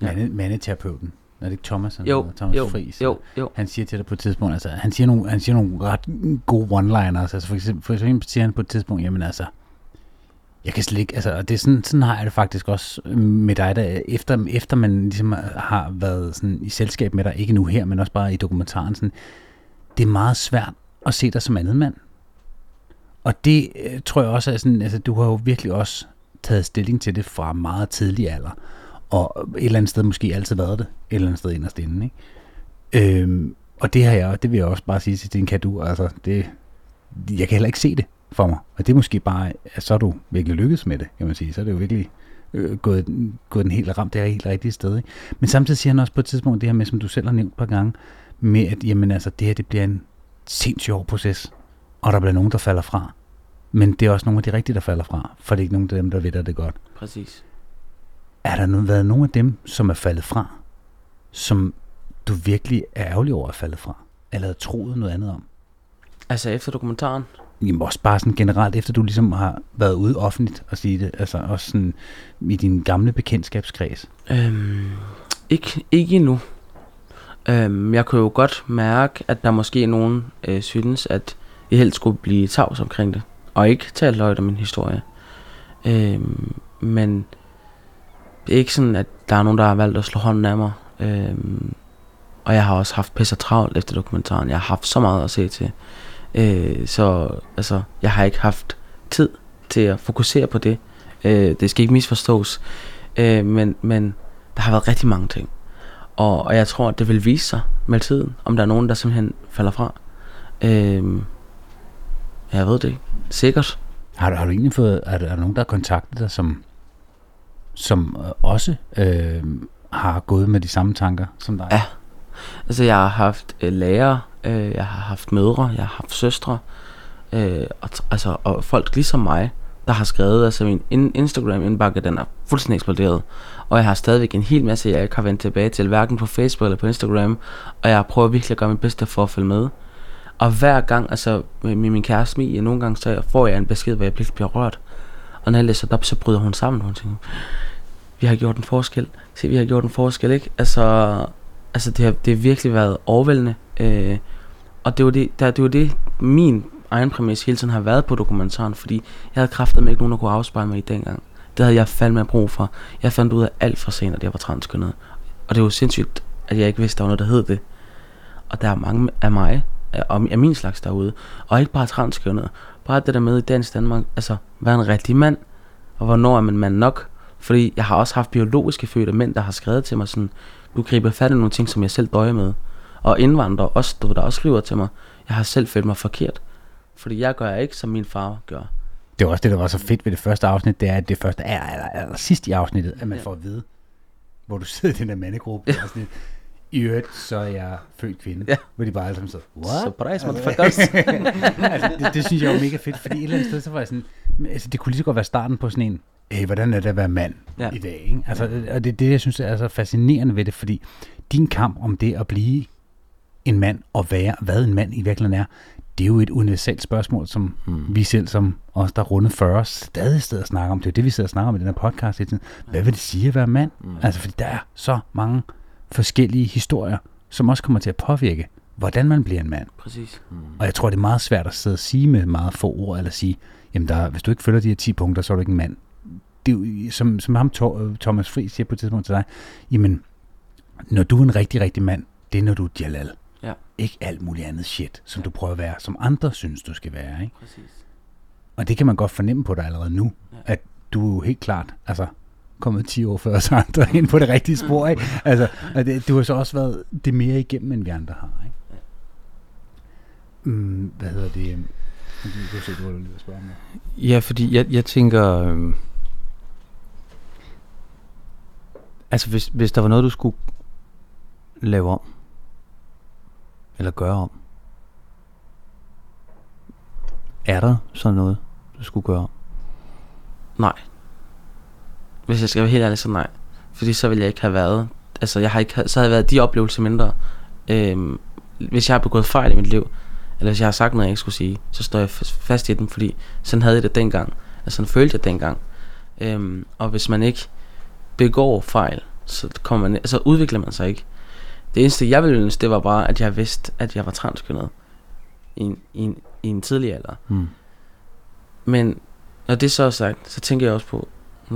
Ja. Mande, mandeterapeuten. Er det ikke Thomas? han Jo? Thomas jo, Friis. jo, jo. Han siger til dig på et tidspunkt, altså han siger nogle, han siger nogle ret gode one-liners. Altså for eksempel, for eksempel siger han på et tidspunkt, jamen altså, jeg kan slet ikke, altså, og det er sådan, sådan har jeg det faktisk også med dig, der, efter, efter man ligesom har været sådan i selskab med dig, ikke nu her, men også bare i dokumentaren, sådan, det er meget svært at se dig som andet mand. og det øh, tror jeg også er sådan, altså du har jo virkelig også taget stilling til det fra meget tidlig alder, og et eller andet sted måske altid været det, et eller andet sted inderst inde, ikke? Øhm, og det har jeg, det vil jeg også bare sige til din kadu, altså det, jeg kan heller ikke se det for mig, og det er måske bare, at så er du virkelig lykkedes med det, kan man sige, så er det jo virkelig øh, gået, gået den helt ramt, det er helt rigtige sted, ikke? Men samtidig siger han også på et tidspunkt det her med, som du selv har nævnt et par gange, med at jamen, altså, det her det bliver en sindssygt hård proces, og der bliver nogen, der falder fra. Men det er også nogle af de rigtige, der falder fra, for det er ikke nogen af dem, der ved det godt. Præcis. Er der nu været nogle af dem, som er faldet fra, som du virkelig er ærgerlig over at falde fra? Eller havde troet noget andet om? Altså efter dokumentaren? Jamen også bare sådan generelt, efter du ligesom har været ude offentligt og sige det, altså også sådan i din gamle bekendtskabskreds. Øhm, ikke, ikke endnu. Øhm, jeg kunne jo godt mærke, at der måske nogen øh, synes, at jeg helst skulle blive tavs omkring det, og ikke tale højt om min historie. Øhm, men det er ikke sådan, at der er nogen, der har valgt at slå hånden af mig. Øhm, og jeg har også haft pisser travlt efter dokumentaren. Jeg har haft så meget at se til. Øh, så altså, jeg har ikke haft tid til at fokusere på det. Øh, det skal ikke misforstås. Øh, men, men der har været rigtig mange ting. Og, og jeg tror, at det vil vise sig med tiden, om der er nogen, der simpelthen falder fra. Øh, jeg ved det ikke. Sikkert. Har du, har du egentlig fået, er der, er der nogen, der har kontaktet dig, som, som øh, også øh, har gået med de samme tanker som dig? Ja. Altså, jeg har haft øh, lærere, øh, jeg har haft mødre, jeg har haft søstre, øh, og, altså, og folk ligesom mig, der har skrevet, altså min in- Instagram-indbakke, den er fuldstændig eksploderet. Og jeg har stadigvæk en hel masse, jeg ikke har vendt tilbage til, hverken på Facebook eller på Instagram. Og jeg prøver virkelig at gøre mit bedste for at følge med. Og hver gang, altså med min kæreste Mie, nogle gange så får jeg en besked, hvor jeg pludselig bliver rørt. Og når jeg læser det op, så bryder hun sammen. Hun tænker, vi har gjort en forskel. Se, vi har gjort en forskel, ikke? Altså, altså det, har, det har virkelig været overvældende. Øh, og det var det, der, det var det, min egen præmis hele tiden har været på dokumentaren, fordi jeg havde kræftet med ikke nogen, der kunne afspejle mig i dengang. Det havde jeg fandme brug for. Jeg fandt ud af alt for sent, at jeg var transkønnet. Og det var sindssygt, at jeg ikke vidste, der var noget, der hed det. Og der er mange af mig, af min slags derude, og ikke bare transkønnet. Bare det der med i dansk Danmark, altså, være en rigtig mand, og hvornår er man mand nok? Fordi jeg har også haft biologiske fødte mænd, der har skrevet til mig sådan, du griber fat i nogle ting, som jeg selv døjer med. Og indvandrere også, du, der også skriver til mig, jeg har selv følt mig forkert. Fordi jeg gør ikke, som min far gør. Det var også det, der var så fedt ved det første afsnit, det er, at det første er aller, aller sidst i afsnittet, at man ja. får at vide, hvor du sidder i den der mandegruppe. Ja. Sådan, I øvrigt, så er jeg født kvinde. Ja. Hvor de bare alle sammen så, what? Surprise, motherfuckers. altså, det, det, synes jeg er mega fedt, fordi et eller andet sted, så var jeg sådan, altså, det kunne lige så godt være starten på sådan en, hey, hvordan er det at være mand ja. i dag? Ikke? Altså, og det er det, jeg synes er så fascinerende ved det, fordi din kamp om det at blive en mand og være, hvad en mand i virkeligheden er, det er jo et universelt spørgsmål, som mm. vi selv, som os, der rundet 40, stadig sidder og snakker om. Det er det, vi sidder og snakker om i den her podcast. Hele tiden. Hvad vil det sige at være mand? Mm. Altså, fordi der er så mange forskellige historier, som også kommer til at påvirke, hvordan man bliver en mand. Præcis. Mm. Og jeg tror, det er meget svært at sidde og sige med meget få ord, eller sige, jamen der, hvis du ikke følger de her 10 punkter, så er du ikke en mand. Det er jo, som, som ham Thomas Fri siger på et tidspunkt til dig, jamen, når du er en rigtig, rigtig mand, det er, når du er Jalal. Ja. Ikke alt muligt andet shit, som du prøver at være, som andre synes, du skal være. Ikke? Præcis. Og det kan man godt fornemme på dig allerede nu, ja. at du er jo helt klart, altså kommet 10 år før os andre ind på det rigtige spor. Ikke? Altså, det, du har så også været det mere igennem, end vi andre har. Ikke? Mm, hvad hedder det? Du kan se, du har lige at spørge mig. Ja, fordi jeg, jeg tænker... Øh, altså, hvis, hvis der var noget, du skulle lave om, eller gøre om? Er der sådan noget, du skulle gøre om? Nej. Hvis jeg skal være helt ærlig, så nej. Fordi så ville jeg ikke have været... Altså, jeg har ikke, så havde jeg været de oplevelser mindre. Øhm, hvis jeg har begået fejl i mit liv, eller hvis jeg har sagt noget, jeg ikke skulle sige, så står jeg fast i dem, fordi sådan havde jeg det dengang. Altså, sådan følte jeg dengang. Øhm, og hvis man ikke begår fejl, så kommer man, altså udvikler man sig ikke. Det eneste, jeg ville ønske, det var bare, at jeg vidste, at jeg var transkønnet i en, i en, i en tidlig alder. Mm. Men når det så er sagt, så tænker jeg også på,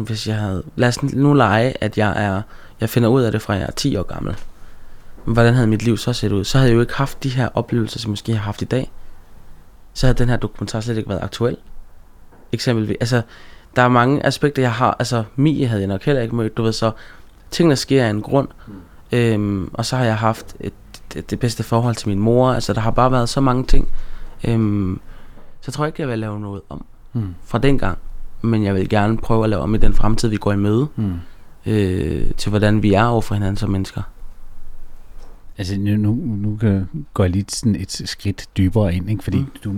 hvis jeg havde... Lad os nu lege, at jeg er... Jeg finder ud af det fra, jeg er 10 år gammel. Hvordan havde mit liv så set ud? Så havde jeg jo ikke haft de her oplevelser, som jeg måske har haft i dag. så havde den her dokumentar slet ikke været aktuel. Eksempelvis, altså, der er mange aspekter, jeg har, altså, Mie havde jeg nok heller ikke mødt, du ved, så tingene sker af en grund, mm. øhm, og så har jeg haft et, det, det bedste forhold til min mor, altså, der har bare været så mange ting, øhm, så jeg tror ikke, jeg vil lave noget om mm. fra den gang, men jeg vil gerne prøve at lave om i den fremtid, vi går i møde, mm. øh, til hvordan vi er over for hinanden som mennesker. Altså nu, nu, nu går jeg lige sådan et skridt dybere ind, ikke? fordi mm. du,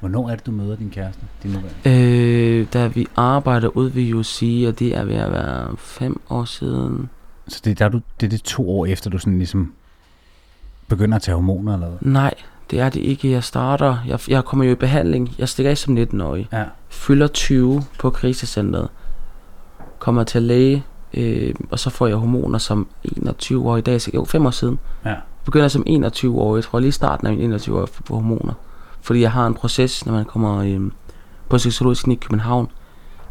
hvornår er det, du møder din kæreste? Din øh, da vi arbejder ud ved UC, og det er ved at være fem år siden. Så det, der, du, det er det to år efter, du sådan ligesom begynder at tage hormoner, eller hvad? Nej, det er det ikke. Jeg starter, jeg, jeg kommer jo i behandling. Jeg stikker af som 19-årig. Ja. Fylder 20 på krisecentret. Kommer til læge, øh, og så får jeg hormoner som 21 år i dag. Så jo, fem år siden. Ja. Begynder som 21 år. Jeg tror lige starten af min 21 år på hormoner. Fordi jeg har en proces, når man kommer øh, på seksologisk klinik i København.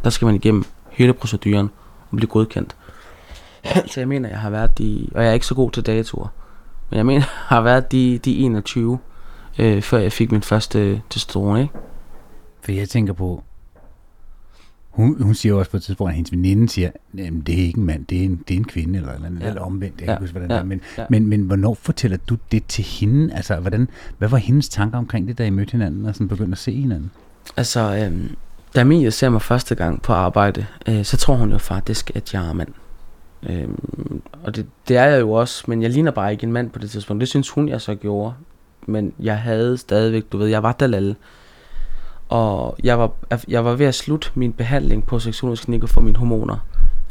Der skal man igennem hele proceduren og blive godkendt. så jeg mener, jeg har været de... Og jeg er ikke så god til datoer. Men jeg mener, jeg har været de, de 21 øh, før jeg fik min første testosteron, ikke? For jeg tænker på, hun, hun siger også på et tidspunkt, at hendes veninde siger, at det er ikke en mand, det er en, det er en kvinde, eller, eller, ja. eller omvendt, jeg ja. kan huske, hvordan ja. det er. Men, ja. men, men hvornår fortæller du det til hende? Altså, hvordan, hvad var hendes tanker omkring det, da I mødte hinanden, og sådan begyndte at se hinanden? Altså, øhm, da Mia ser mig første gang på arbejde, øh, så tror hun jo faktisk, at jeg er mand. Øhm, og det, det er jeg jo også, men jeg ligner bare ikke en mand på det tidspunkt. Det synes hun, jeg så gjorde men jeg havde stadigvæk, du ved, jeg var dalal. Og jeg var, jeg var ved at slutte min behandling på seksuologisk klinik for mine hormoner.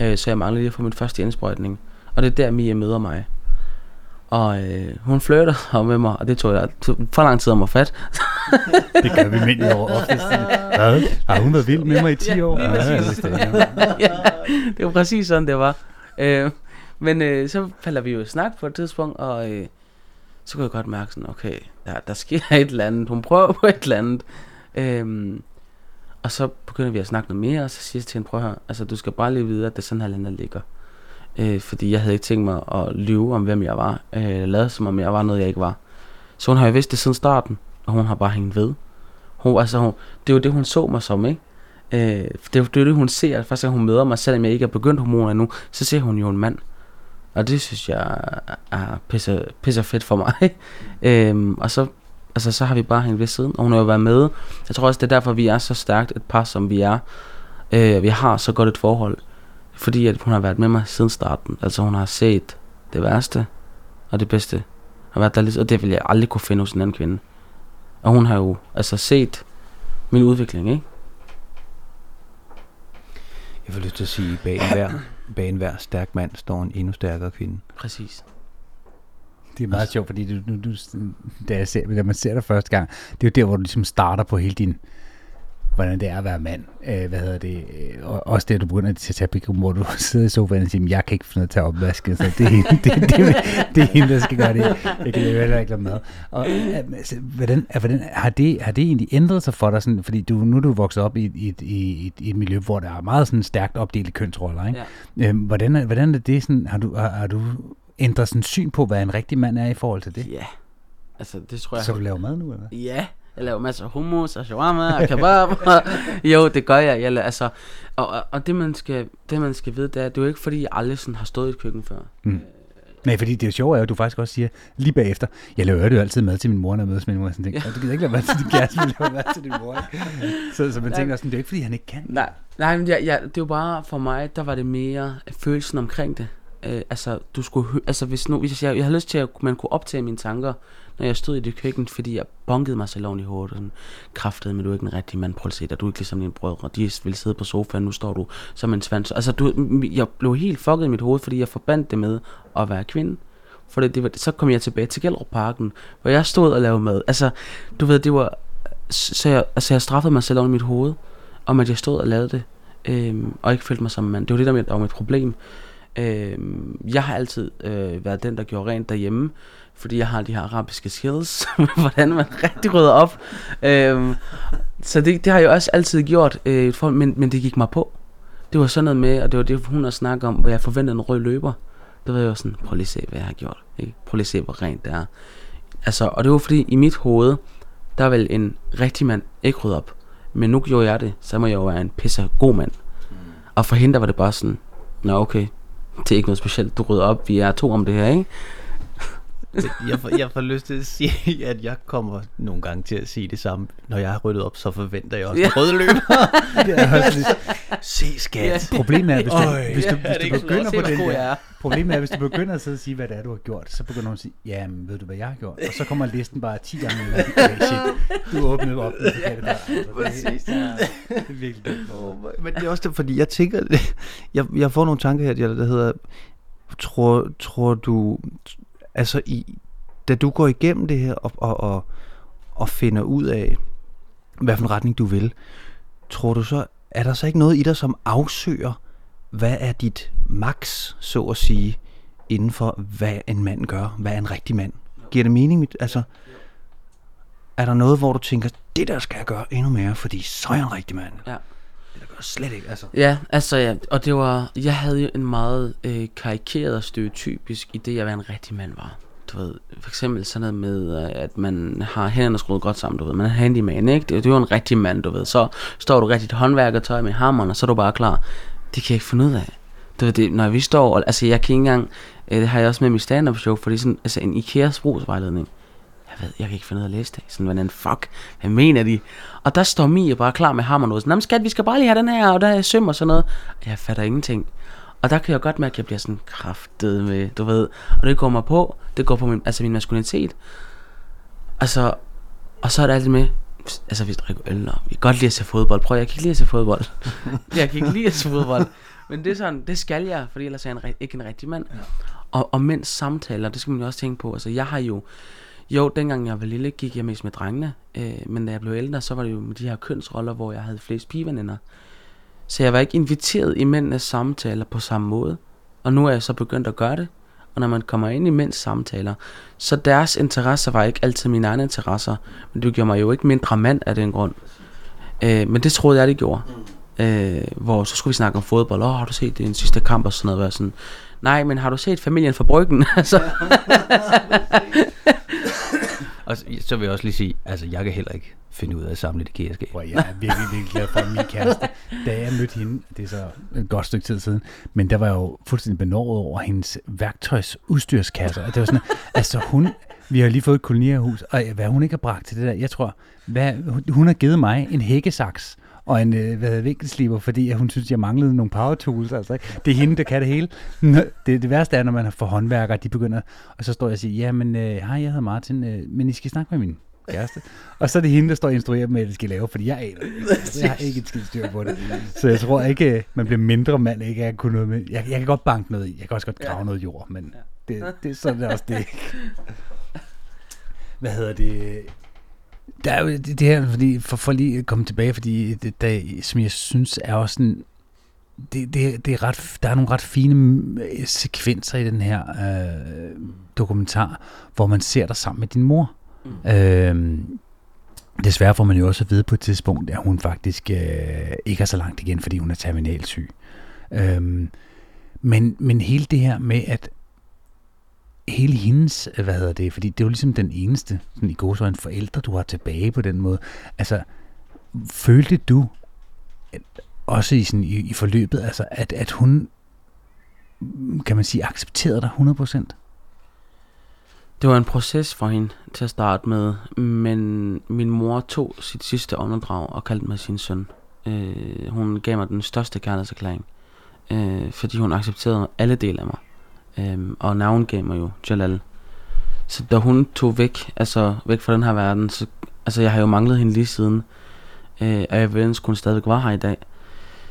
Øh, så jeg manglede lige at få min første indsprøjtning. Og det er der, Mia møder mig. Og øh, hun flirter med mig, og det tog jeg for lang tid om at fat. det gør vi mænd over ofte. Hvad? Har hun været vild med mig i 10 år? Ja, ja, det, ja, det var præcis sådan, det var. Øh, men øh, så falder vi jo i snak på et tidspunkt, og... Øh, så kunne jeg godt mærke sådan, okay, der, der sker et eller andet, hun prøver på et eller andet. Øhm, og så begynder vi at snakke noget mere, og så siger jeg til hende, prøv her, altså du skal bare lige vide, at det er sådan her land, der ligger. Øh, fordi jeg havde ikke tænkt mig at lyve om, hvem jeg var. Øh, lade som om jeg var noget, jeg ikke var. Så hun har jo vidst det siden starten, og hun har bare hængt ved. Hun, altså, hun, det er jo det, hun så mig som, ikke? Øh, det, er jo det, hun ser. Først, at hun møder mig, selvom jeg ikke er begyndt hormoner endnu, så ser hun jo en mand. Og det synes jeg er pisse, pisse fedt for mig. øhm, og så, altså, så har vi bare hængt ved siden, og hun har jo været med. Jeg tror også, det er derfor, vi er så stærkt et par, som vi er. Øh, vi har så godt et forhold. Fordi at hun har været med mig siden starten. Altså hun har set det værste og det bedste. Har været der lige, og det vil jeg aldrig kunne finde hos en anden kvinde. Og hun har jo altså set min udvikling, ikke? Jeg får lyst til at sige, bag hver bag enhver stærk mand står en endnu stærkere kvinde. Præcis. Det er meget sjovt, fordi du, du, du, da, jeg ser, da man ser dig første gang, det er jo der, hvor du ligesom starter på hele din, hvordan det er at være mand. Øh, hvad hedder det? Og også det, at du begynder at tage pick hvor du sidder i sofaen og siger, jeg kan ikke finde ud af at tage opvasken, så det, det, det, det, det er hende, der skal gøre det. Det kan jeg heller ikke lade med. Og øh, altså, hvordan, hvordan, har, det, har det egentlig ændret sig for dig? Sådan, fordi du, nu er du vokset op i, i, i, i et miljø, hvor der er meget sådan stærkt opdelte kønsroller. Ikke? Ja. Øhm, hvordan, hvordan er det sådan, har du, har, har du ændret sådan syn på, hvad en rigtig mand er i forhold til det? Ja, altså det tror jeg... Så du laver mad nu, eller Ja, jeg laver masser af hummus og shawarma og kebab. jo, det gør jeg. jeg altså, og, og, og, det, man skal, det man skal vide, det er, det er jo ikke fordi, jeg aldrig sådan har stået i køkken før. Mm. Nej, fordi det er jo sjovt, at du faktisk også siger lige bagefter, jeg laver jo altid mad til min mor, når jeg mødes med min mor. Sådan, tænker, du gider ikke lave mad til din kæreste, men laver mad til din mor. Så, så man tænker også, det er ikke fordi, han ikke kan. Nej, nej men jeg, jeg, det er jo bare for mig, der var det mere følelsen omkring det. Øh, altså, du skulle, altså hvis, nu, hvis jeg, jeg havde lyst til, at man kunne optage mine tanker, når jeg stod i det køkken, fordi jeg bunkede mig så i hovedet, og sådan, kraftede, men du er ikke en rigtig mand, prøv at se dig, du er ikke ligesom dine brødre, de vil sidde på sofaen, nu står du som en svans. Altså, du, jeg blev helt fucket i mit hoved, fordi jeg forbandt det med at være kvinde. For det, det var, så kom jeg tilbage til Gellerup Parken, hvor jeg stod og lavede mad. Altså, du ved, det var, så jeg, altså jeg straffede mig selv i mit hoved, om at jeg stod og lavede det, øhm, og ikke følte mig som en mand. Det var det, der, var mit problem. Øh, jeg har altid øh, været den, der gjorde rent derhjemme, fordi jeg har de her arabiske skills, hvordan man rigtig rydder op. Øhm, så det, det har jeg også altid gjort, øh, for, men, men det gik mig på. Det var sådan noget med, og det var det, hun har snakket om, hvor jeg forventede en rød løber. Det var jo sådan, prøv lige at se, hvad jeg har gjort. Ikke? Prøv lige at se, hvor rent det er. Altså, og det var fordi, i mit hoved, der vil en rigtig mand ikke rydde op. Men nu gjorde jeg det, så må jeg jo være en pisse god mand. Og for hende, der var det bare sådan, nå okay, det er ikke noget specielt, du rydder op, vi er to om det her, ikke? Jeg, får, jeg får lyst til at sige, at jeg kommer nogle gange til at sige det samme. Når jeg har ryddet op, så forventer jeg også ja. røde løber. Se skat. Ja. Problemet er, hvis du, Øj, hvis du, hvis du begynder på den der, problemet er, hvis du begynder at sidde og sige, hvad det er, du har gjort, så begynder hun at sige, ja, men ved du, hvad jeg har gjort? Og så kommer listen bare 10 gange ud. Shit, du åbnede op. Det, det, der. Altså, det, det, er virkelig oh, Men det er også det, fordi jeg tænker, jeg, jeg får nogle tanker her, der hedder, tror, tror du, altså i, da du går igennem det her og, og, og, og finder ud af, hvad for en retning du vil, tror du så, er der så ikke noget i dig, som afsøger, hvad er dit max, så at sige, inden for, hvad en mand gør, hvad er en rigtig mand? Giver det mening? Altså, er der noget, hvor du tænker, det der skal jeg gøre endnu mere, fordi så er jeg en rigtig mand? Ja. Det gør slet ikke, altså. Ja, altså ja, og det var, jeg havde jo en meget øh, karikeret og stereotypisk idé af, hvad en rigtig mand var. Du ved, for eksempel sådan noget med, øh, at man har hænderne skruet godt sammen, du ved. Man er handyman, ikke? Det, det er en rigtig mand, du ved. Så står du rigtigt håndværkertøj med hammeren, og så er du bare klar. Det kan jeg ikke finde ud af. Du ved, det, når vi står, altså jeg kan ikke engang, øh, det har jeg også med min stand-up show, fordi sådan, altså en IKEA's brugsvejledning, jeg ved, jeg kan ikke finde ud af at læse det. Sådan, hvordan fuck, hvad mener de? Og der står Mia bare klar med hammeren og sådan, skat, vi skal bare lige have den her, og der er søm og sådan noget. Og jeg fatter ingenting. Og der kan jeg godt mærke, at jeg bliver sådan kraftet med, du ved. Og det går mig på, det går på min, altså min maskulinitet. Altså, og så er det altid med, altså vi drikker øl, og vi kan godt lide at se fodbold. Prøv, jeg kan ikke lide at se fodbold. jeg kan ikke lide at se fodbold. Men det er sådan, det skal jeg, fordi ellers er jeg en, ikke en rigtig mand. Ja. Og, og mænds samtaler, det skal man jo også tænke på. Altså jeg har jo, jo, dengang jeg var lille, gik jeg mest med drengene. Øh, men da jeg blev ældre, så var det jo med de her kønsroller, hvor jeg havde flest pigeveninder. Så jeg var ikke inviteret i mændenes samtaler på samme måde. Og nu er jeg så begyndt at gøre det. Og når man kommer ind i mænds samtaler, så deres interesser var ikke altid mine egne interesser. Men det gjorde mig jo ikke mindre mand af den grund. Øh, men det troede jeg, det gjorde. Mm. Øh, hvor så skulle vi snakke om fodbold. Åh, oh, har du set det en sidste kamp og sådan noget? Sådan, Nej, men har du set familien fra Bryggen? altså. og så vil jeg også lige sige, altså jeg kan heller ikke finde ud af at samle det kæreskab. jeg er virkelig, virkelig glad for, min kæreste, da jeg mødte hende, det er så et godt stykke tid siden, men der var jeg jo fuldstændig benåret over hendes værktøjsudstyrskasser. Og det var sådan, altså hun, vi har lige fået et kolonierhus, og hvad hun ikke har bragt til det der, jeg tror, hvad, hun har givet mig en hækkesaks, og en øh, hvad vinkelsliber, fordi hun synes, jeg manglede nogle power tools. Altså, ikke? Det er hende, der kan det hele. Det, det værste er, når man får håndværkere, de begynder, og så står jeg og siger, ja, men øh, hej, jeg hedder Martin, øh, men I skal snakke med min kæreste. Og så er det hende, der står og instruerer dem, hvad de skal lave, fordi jeg aner det. Jeg har ikke et skidt styr på det. Så jeg tror ikke, øh, man bliver mindre mand, ikke at kunne noget med. Jeg, jeg kan godt banke noget i, jeg kan også godt grave ja. noget jord, men det, det, så er det også det. Hvad hedder det? Der er jo det, her, fordi, for, for lige at komme tilbage, fordi det, der, som jeg synes er også sådan, det, det, det er ret, der er nogle ret fine øh, sekvenser i den her øh, dokumentar, hvor man ser dig sammen med din mor. Mm. Øh, desværre får man jo også at vide på et tidspunkt, at hun faktisk øh, ikke er så langt igen, fordi hun er terminalsyg. Øh, men, men hele det her med, at hele hendes, øh, hvad hedder det, fordi det er jo ligesom den eneste, sådan i gode en forældre, du har tilbage på den måde. Altså, følte du, også i, sådan, i, i forløbet, altså, at, at hun, kan man sige, accepterede dig 100%? Det var en proces for hende til at starte med, men min mor tog sit sidste åndedrag og kaldte mig sin søn. Øh, hun gav mig den største kærlighedserklæring, øh, fordi hun accepterede alle dele af mig. Øhm, og navngav mig jo Jalal. Så da hun tog væk, altså væk fra den her verden, så altså jeg har jo manglet hende lige siden. Øh, og jeg vil ønske, hun stadigvæk var her i dag.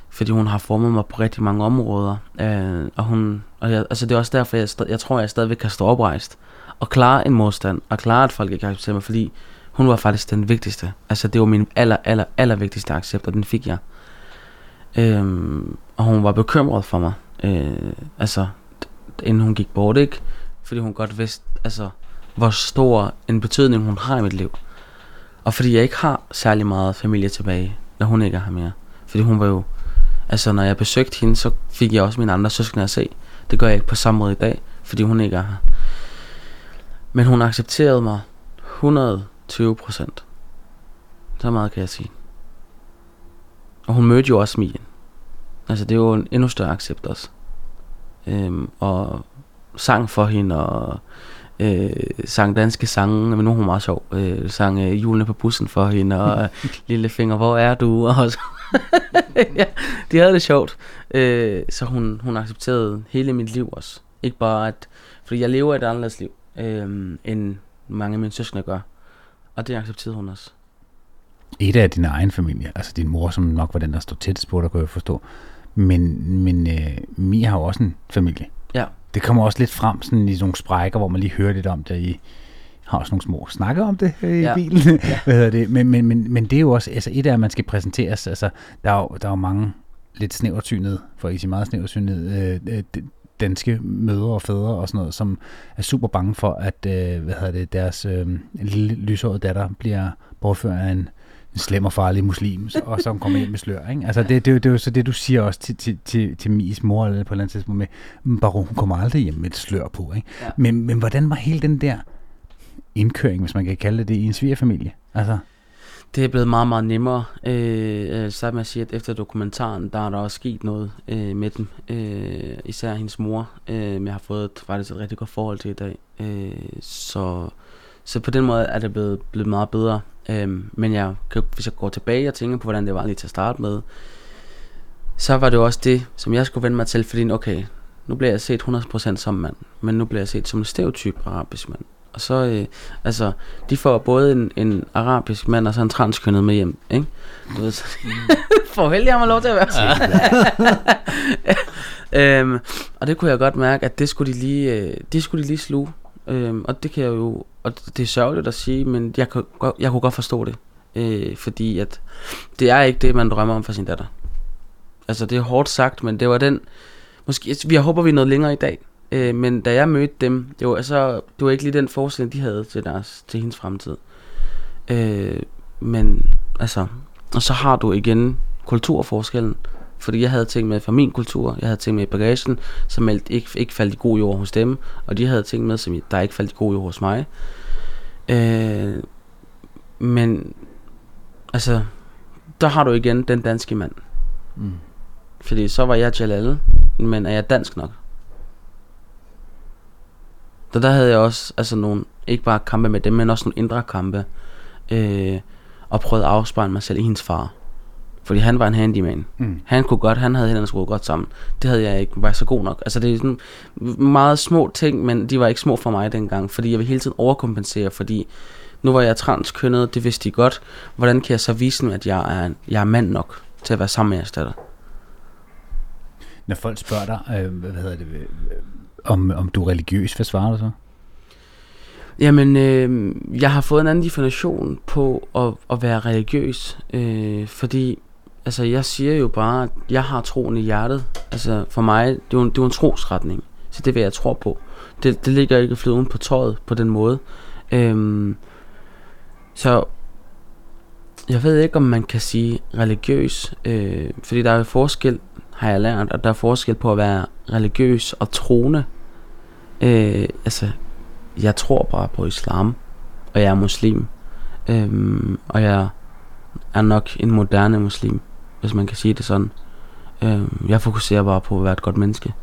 Fordi hun har formet mig på rigtig mange områder. Øh, og hun, og jeg, altså det er også derfor, jeg, jeg tror, jeg stadigvæk kan stå oprejst. Og klare en modstand. Og klare, at folk ikke accepterer mig. Fordi hun var faktisk den vigtigste. Altså det var min aller, aller, aller vigtigste accept, og den fik jeg. Øhm, og hun var bekymret for mig. Øh, altså inden hun gik bort, ikke? Fordi hun godt vidste, altså, hvor stor en betydning hun har i mit liv. Og fordi jeg ikke har særlig meget familie tilbage, når hun ikke er her mere. Fordi hun var jo, altså når jeg besøgte hende, så fik jeg også mine andre søskende at se. Det gør jeg ikke på samme måde i dag, fordi hun ikke er her. Men hun accepterede mig 120 procent. Så meget kan jeg sige. Og hun mødte jo også Mien. Altså, det er jo en endnu større accept også. Øhm, og sang for hende, og øh, sang danske sange, men nu er hun meget sjov. Øh, sang øh, julene på bussen for hende, og lille finger, hvor er du? Og så, ja, de havde det sjovt. Øh, så hun, hun accepterede hele mit liv også. Ikke bare at, fordi jeg lever et anderledes liv, øh, end mange af mine søskende gør. Og det accepterede hun også. Et af din egen familie, altså din mor, som nok var den, der stod tættest på dig, kunne jeg forstå. Men, men øh, Mia har jo også en familie. Ja. Det kommer også lidt frem sådan i nogle sprækker, hvor man lige hører lidt om det i har også nogle små snakker om det øh, i Ja. bilen. Hvad hedder det? Men, men, men, men det er jo også, altså et af, at man skal præsenteres, altså der er jo, der er jo mange lidt snævertynede, for ikke sige meget snævertynede, øh, øh, danske mødre og fædre og sådan noget, som er super bange for, at øh, hvad hedder det, deres øh, lille lyshårede datter bliver bortført af en, en slem og farlig muslim, og som kommer hjem med slør. Ikke? Altså det, det, er jo- det er jo så det, du siger også til, til, til, til Mies mor eller på et eller andet tidspunkt med, "Men Baron, hun kommer aldrig hjem med et slør på. Ikke? Ja. Men, men hvordan var hele den der indkøring, hvis man kan kalde det det, i en svigerfamilie? Altså, Det er blevet meget, meget nemmere. Øh, øh, så med at sige, at efter dokumentaren, der er der også sket noget øh, med dem. Øh, især hendes mor, øh, jeg har fået et, faktisk et rigtig godt forhold til i dag. Øh, så, så på den måde er det blevet, blevet meget bedre. Øh, men jeg, hvis jeg går tilbage og tænker på, hvordan det var lige til at starte med, så var det også det, som jeg skulle vende mig til, fordi okay, nu bliver jeg set 100% som mand, men nu bliver jeg set som en stereotyp arabisk mand. Og så, øh, altså, de får både en, en arabisk mand og så en transkønnet med hjem, ikke? Du ved, så, for heldig har man lov til at være øhm, Og det kunne jeg godt mærke, at det skulle de lige, øh, det skulle de lige sluge. Øhm, og det kan jeg jo, og det er sørgeligt at sige, men jeg, kan, jeg kunne godt forstå det. Øh, fordi at det er ikke det, man drømmer om for sin datter. Altså, det er hårdt sagt, men det var den... Måske, vi håber, vi er noget længere i dag. Øh, men da jeg mødte dem, det var, altså, det var ikke lige den forestilling, de havde til, deres, til hendes fremtid. Øh, men altså, og så har du igen kulturforskellen. Fordi jeg havde ting med fra min kultur, jeg havde ting med i bagagen, som ikke, ikke faldt i god jord hos dem, og de havde ting med, som der ikke faldt i god jord hos mig. Øh, men altså, der har du igen den danske mand. mm. Fordi så var jeg Jalal, men er jeg dansk nok? Så der havde jeg også altså nogle, ikke bare kampe med dem, men også nogle indre kampe. Øh, og prøvede at afspejle mig selv i hendes far. Fordi han var en handyman. Mm. Han kunne godt, han havde hænderne skruet godt sammen. Det havde jeg ikke, var så god nok. Altså det er sådan meget små ting, men de var ikke små for mig dengang. Fordi jeg ville hele tiden overkompensere, fordi nu var jeg transkønnet, det vidste de godt. Hvordan kan jeg så vise dem, at jeg er, jeg er mand nok til at være sammen med jeres datter? Når folk spørger dig, øh, hvad hedder det, øh, om, om du er religiøs, hvad svarer du så? Jamen, øh, jeg har fået en anden definition på at, at være religiøs, øh, fordi altså, jeg siger jo bare, at jeg har troen i hjertet. Altså, for mig, det er jo en, det er jo en trosretning, så det er, hvad jeg tror på. Det, det ligger ikke flyden på tøjet på den måde. Øhm, så jeg ved ikke, om man kan sige religiøs, øh, fordi der er forskel, har jeg lært, at der er forskel på at være religiøs og troende. Øh, altså, jeg tror bare på islam, og jeg er muslim. Øhm, og jeg er nok en moderne muslim, hvis man kan sige det sådan. Øh, jeg fokuserer bare på at være et godt menneske.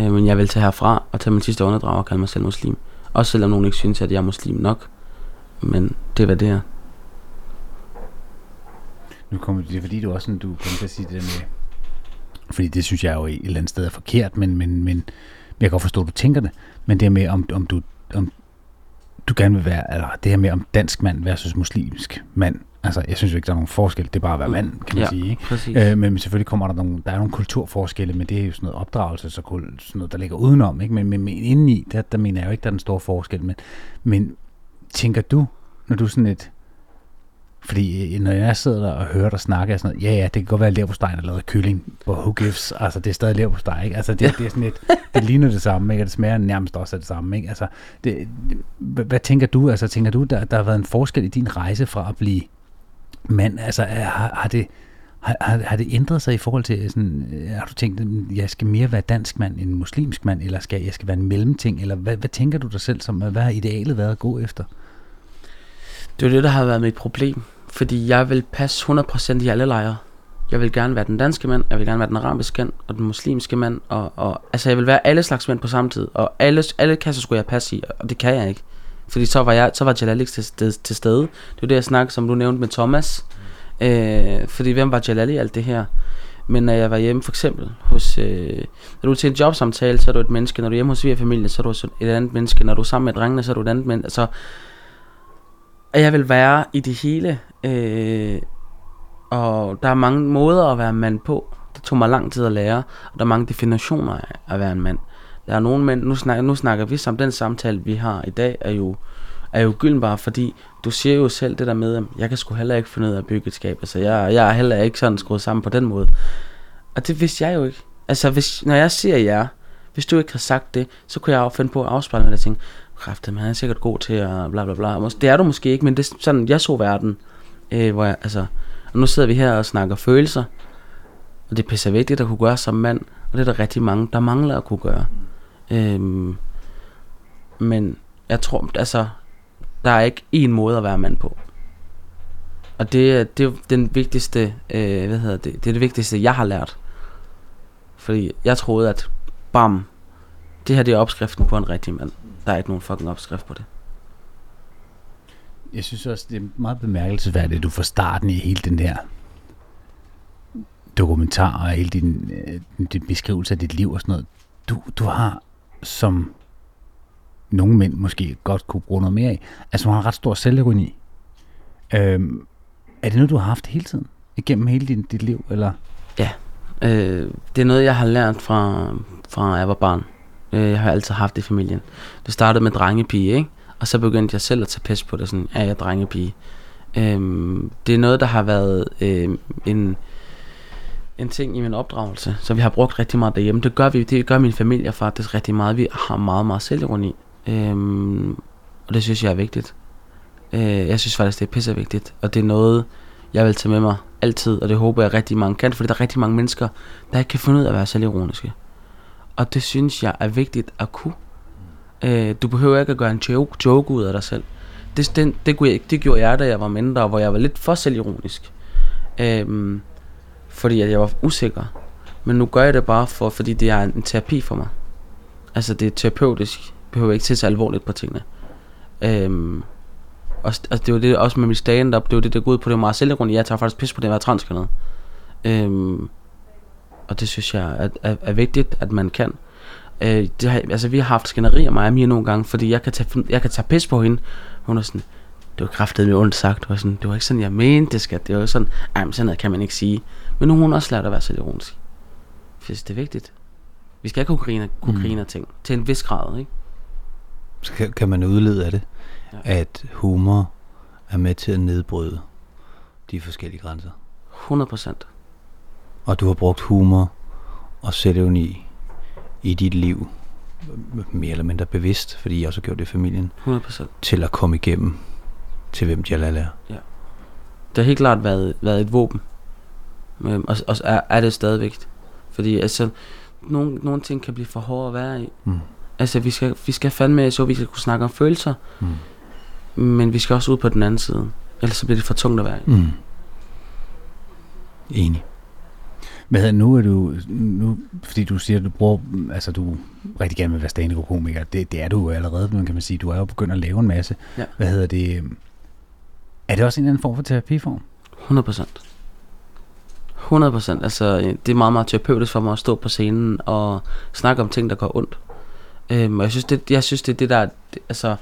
Øh, men jeg vil tage herfra og tage min sidste åndedrag og kalde mig selv muslim. Også selvom nogen ikke synes, at jeg er muslim nok. Men det er hvad det er. Nu kommer det, fordi du også sådan, du kommer til at sige det der med, fordi det synes jeg jo et eller andet sted er forkert, men, men, men jeg kan godt forstå, at du tænker det, men det her med, om, om du, om du gerne vil være, eller det her med, om dansk mand versus muslimsk mand, altså jeg synes jo ikke, der er nogen forskel, det er bare at være mand, kan man Ja, sige, ikke? Præcis. Øh, men selvfølgelig kommer der nogle, der er nogle kulturforskelle, men det er jo sådan noget opdragelse, så kul- sådan noget, der ligger udenom, ikke? Men, men, men indeni, der, der mener jeg jo ikke, der er den store forskel, men, men tænker du, når du sådan et, fordi øh, når jeg sidder der og hører dig snakke, er sådan noget, ja ja, det kan godt være leverpostejen er lavet af kylling, but who gives, altså det er stadig leverpostej, ikke? Altså det, det er sådan et, det ligner det samme, ikke? Og det smager nærmest også af det samme, ikke? Altså, det, hvad, hvad tænker du, altså tænker du, der, der har været en forskel i din rejse fra at blive men altså har, har det, har, har, har det ændret sig i forhold til øh, sådan, øh, har du tænkt, at jeg skal mere være dansk mand end muslimsk mand, eller skal jeg skal være en mellemting, eller hvad, hvad tænker du dig selv som, hvad har idealet været at gå efter? Det er det, der har været mit problem. Fordi jeg vil passe 100% i alle lejre. Jeg vil gerne være den danske mand, jeg vil gerne være den arabiske mand, og den muslimske mand, og, og altså jeg vil være alle slags mænd på samme tid, og alle, alle kasser skulle jeg passe i, og det kan jeg ikke. Fordi så var, jeg, så var Jalal ikke til, til, til stede. Det var det, jeg snakkede, som du nævnte med Thomas. Øh, fordi hvem var Jalal i alt det her? Men når jeg var hjemme for eksempel hos... Øh, når du er til en jobsamtale, så er du et menneske. Når du er hjemme hos svigerfamilien, så er du et andet menneske. Når du er sammen med drengene, så er du et andet menneske. Altså, at jeg vil være i det hele. Øh, og der er mange måder at være mand på. Det tog mig lang tid at lære. Og der er mange definitioner af at være en mand. Der er nogle mænd, nu snakker, nu snakker vi sammen, den samtale, vi har i dag, er jo, er jo gyldenbar, fordi du siger jo selv det der med, at jeg kan sgu heller ikke finde ud af at bygge et skab. Altså, jeg, jeg er heller ikke sådan skruet sammen på den måde. Og det vidste jeg jo ikke. Altså, hvis, når jeg siger jer, hvis du ikke har sagt det, så kunne jeg jo finde på at afspejle mig og tænke, kræfter, man er sikkert god til at bla bla bla. Det er du måske ikke, men det er sådan, jeg så verden. Øh, hvor jeg, altså, og nu sidder vi her og snakker følelser, og det er pisse vigtigt at kunne gøre som mand, og det er der rigtig mange, der mangler at kunne gøre. Øhm, men jeg tror, altså, der er ikke én måde at være mand på. Og det, det er den vigtigste, øh, hvad hedder det, det er det vigtigste, jeg har lært. Fordi jeg troede, at bam, det her det er opskriften på en rigtig mand. Der er ikke nogen fucking opskrift på det. Jeg synes også, det er meget bemærkelsesværdigt, at du får starten i hele den her dokumentar og hele din, øh, din beskrivelse af dit liv og sådan noget. Du, du har, som nogle mænd måske godt kunne bruge noget mere af, altså hun har en ret stor selvironi. Øhm, er det noget, du har haft hele tiden? Igennem hele din, dit liv, eller? Ja, øh, det er noget, jeg har lært fra, fra jeg var barn. Øh, jeg har altid haft det i familien. Det startede med drengepige, ikke? Og så begyndte jeg selv at tage pis på det, sådan, er jeg drengepige? Øhm, det er noget, der har været øh, en, en ting i min opdragelse, så vi har brugt rigtig meget derhjemme. Det gør vi, det gør min familie faktisk rigtig meget. Vi har meget, meget selvironi. Øhm, og det synes jeg er vigtigt. Øh, jeg synes faktisk, det er pisse vigtigt, og det er noget, jeg vil tage med mig altid, og det håber jeg rigtig mange kan, fordi der er rigtig mange mennesker, der ikke kan finde ud af at være selvironiske. Og det synes jeg er vigtigt at kunne. Øh, du behøver ikke at gøre en joke, joke ud af dig selv. Det, det, det, kunne jeg, det gjorde jeg, da jeg var mindre, hvor jeg var lidt for selvironisk. Øh, fordi at jeg var usikker. Men nu gør jeg det bare, for, fordi det er en terapi for mig. Altså det er terapeutisk. Jeg behøver ikke til så alvorligt på tingene. Øhm, og, altså, det var det også med mit stand-up, det var det, der går ud på, det var meget selvironi. Jeg tager faktisk pis på det at være transkønnet. Øhm, og det synes jeg er, er, er vigtigt, at man kan. Øh, det har, altså, vi har haft skænderier, mig og Mia nogle gange, fordi jeg kan tage, jeg kan tage pis på hende. Hun er sådan, det var kraftedt med ondt sagt. Det var, sådan, det var ikke sådan, jeg mente det, skal. Det var sådan, ej, men sådan noget kan man ikke sige. Men nu har hun også lært at være selvironisk. For det er vigtigt. Vi skal ikke kunne grine, kunne mm. grine af ting. Til en vis grad, ikke? Så kan, kan man udlede af det, ja. at humor er med til at nedbryde de forskellige grænser. 100 procent. Og du har brugt humor og selvironi i dit liv, mere eller mindre bevidst, fordi jeg også har gjort det i familien, 100%. til at komme igennem til hvem Jalal er. Ja. Det har helt klart været, været et våben. Men, og, og er, er det stadigvæk. Fordi altså, nogle, nogle ting kan blive for hårde at være i. Mm. Altså, vi skal, vi skal fandme, så vi skal kunne snakke om følelser. Mm. Men vi skal også ud på den anden side. Ellers så bliver det for tungt at være i. Mm. Enig. Men nu er du, nu, fordi du siger, at du bruger, altså du rigtig gerne vil være stand komiker det, det er du jo allerede, men kan man sige, du er jo begyndt at lave en masse. Ja. Hvad hedder det? Er det også en eller anden form for terapiform? 100 procent. 100%. Altså, det er meget, meget terapeutisk for mig at stå på scenen og snakke om ting, der går ondt. Øhm, og jeg synes, det, jeg synes, det er det, der, altså,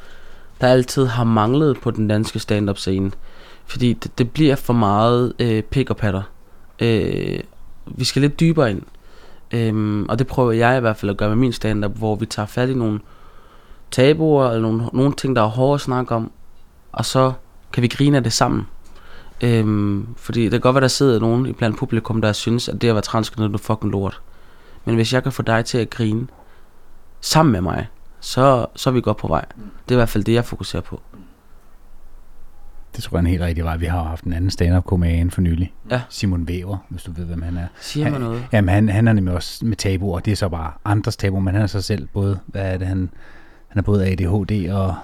der altid har manglet på den danske stand-up scene. Fordi det, det bliver for meget øh, pik og patter. Øh, vi skal lidt dybere ind. Øhm, og det prøver jeg i hvert fald at gøre med min stand-up, hvor vi tager fat i nogle tabuer, eller nogle, nogle ting, der er hårde at snakke om, og så kan vi grine af det sammen. Øhm, fordi det kan godt være, der sidder nogen i blandt publikum, der synes, at det at være transkønnet er fucking lort. Men hvis jeg kan få dig til at grine sammen med mig, så, så er vi godt på vej. Det er i hvert fald det, jeg fokuserer på. Det tror jeg er en helt rigtig vej. Vi har haft en anden stand-up komiker for nylig. Ja. Simon Wever, hvis du ved, hvem han er. Siger man noget? Jamen, han, han er nemlig også med tabuer. Det er så bare andres tabuer, men han er sig selv både, hvad er det, han, han er både ADHD og,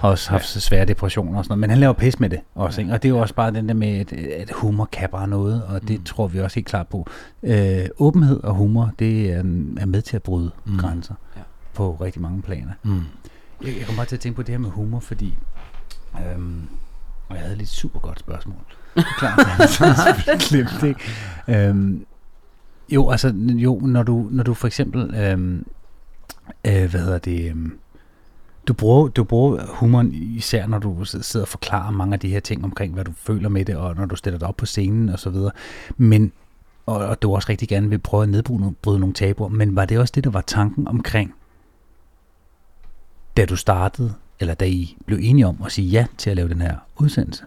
har også haft ja. svære depressioner og sådan noget, men han laver pis med det også, ikke? og det er jo også bare den der med, at, at humor kan bare noget, og det mm. tror vi også helt klart på. Øh, åbenhed og humor, det er, er med til at bryde mm. grænser ja. på rigtig mange planer. Mm. Jeg, jeg kommer bare til at tænke på det her med humor, fordi øhm, og jeg havde lidt super godt spørgsmål. Klart, jeg glemt det. Øhm, jo, altså, jo, når du, når du for eksempel, øhm, øh, hvad hedder det, øhm, du bruger, du bruger humoren især, når du sidder og forklarer mange af de her ting omkring, hvad du føler med det, og når du stiller dig op på scenen og så videre. Men, og, og du også rigtig gerne vil prøve at nedbryde nogle tabuer, men var det også det, der var tanken omkring, da du startede, eller da I blev enige om at sige ja til at lave den her udsendelse?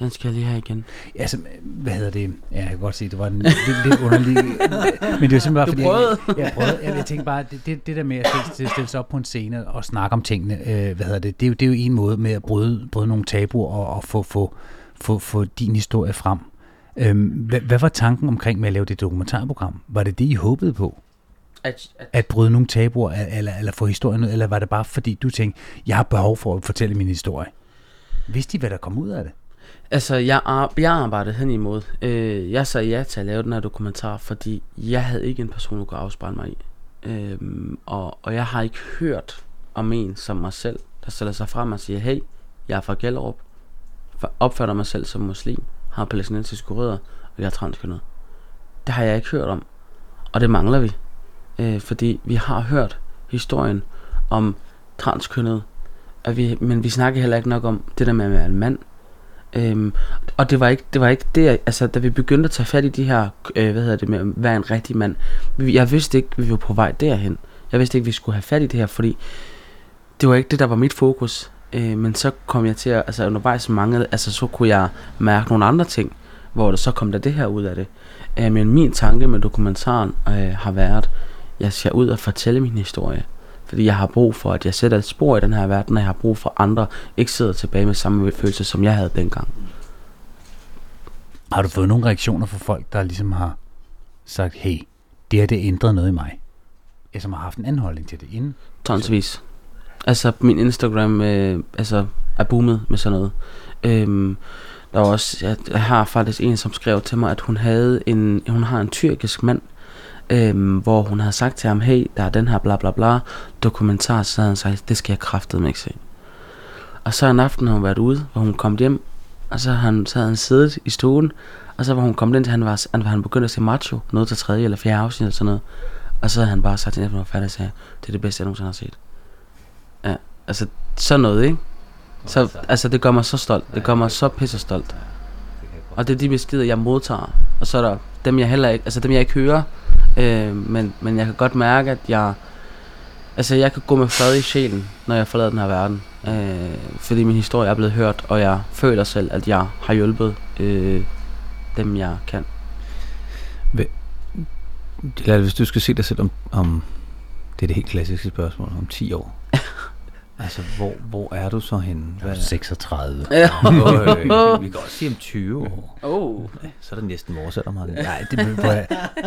Den skal jeg lige have igen. Ja, altså, hvad hedder det? Ja, jeg kan godt se, det var en lidt, lidt underlig... men det er simpelthen bare, fordi... Du prøvede. Jeg, jeg, prøvede, jeg, jeg tænkte bare, det, det, det der med at stille, stille sig op på en scene og snakke om tingene, øh, hvad hedder det, det er, jo, det er jo en måde med at bryde, bryde nogle tabuer og, og få, få, få, få din historie frem. Øhm, hvad, hvad var tanken omkring med at lave det dokumentarprogram? Var det det, I håbede på? At, at, at bryde nogle tabuer, eller, eller få historien ud, eller var det bare fordi, du tænkte, jeg har behov for at fortælle min historie? Vidste I, hvad der kom ud af det? Altså, jeg, ar- jeg arbejdede hen imod. Øh, jeg sagde ja til at lave den her dokumentar, fordi jeg havde ikke en person, der kunne afspejle mig i. Øh, og, og jeg har ikke hørt om en som mig selv, der stiller sig frem og siger, hey, jeg er fra Gellerup, opfatter mig selv som muslim, har palæstinensiske rødder, og jeg er transkønnet. Det har jeg ikke hørt om, og det mangler vi. Øh, fordi vi har hørt historien om transkønnet, og vi, men vi snakker heller ikke nok om det der med at være en mand, Øhm, og det var ikke det var ikke det altså da vi begyndte at tage fat i de her øh, hvad hedder det med at være en rigtig mand. Jeg vidste ikke vi var på vej derhen. Jeg vidste ikke vi skulle have fat i det her, fordi det var ikke det der var mit fokus. Øh, men så kom jeg til at altså undervejs mange altså så kunne jeg mærke nogle andre ting, hvor der så kom der det her ud af det. Øh, men min tanke med dokumentaren øh, har været jeg skal ud og fortælle min historie. Fordi jeg har brug for, at jeg sætter et spor i den her verden, og jeg har brug for, at andre ikke sidder tilbage med samme følelse, som jeg havde dengang. Har du fået nogle reaktioner fra folk, der ligesom har sagt, hey, det her det ændret noget i mig? Jeg som har haft en anden holdning til det inden? Tonsvis. Altså, min Instagram øh, altså, er boomet med sådan noget. Øhm, der var også, jeg, jeg har faktisk en, som skrev til mig, at hun havde en, hun har en tyrkisk mand, øhm, hvor hun havde sagt til ham, hey, der er den her bla bla bla dokumentar, så havde han sagt, det skal jeg kraftedeme ikke se. Og så en aften har hun været ude, hvor hun kom hjem, og så, han, så havde han siddet i stuen, og så var hun kommet ind til, han var, han, han begyndte at se macho, noget til tredje eller fjerde afsnit eller sådan noget. Og så havde han bare sagt til hende, var færdig og sagde, det er det bedste, jeg nogensinde har set. Ja, altså sådan noget, ikke? Så, altså det gør mig så stolt, det gør mig så pisse stolt. Og det er de beskeder, jeg modtager. Og så er der dem, jeg heller ikke, altså dem, jeg ikke hører, Øh, men, men jeg kan godt mærke, at jeg... Altså, jeg kan gå med fred i sjælen, når jeg forlader den her verden. Øh, fordi min historie er blevet hørt, og jeg føler selv, at jeg har hjulpet øh, dem, jeg kan. Eller hvis du skal se dig selv om, om det er det helt klassiske spørgsmål, om 10 år altså, hvor, hvor er du så henne? Hvad? 36. Ja. øh, vi kan også sige om 20 år. Oh. Ja, så er det næsten vores alder, Martin. Nej, det,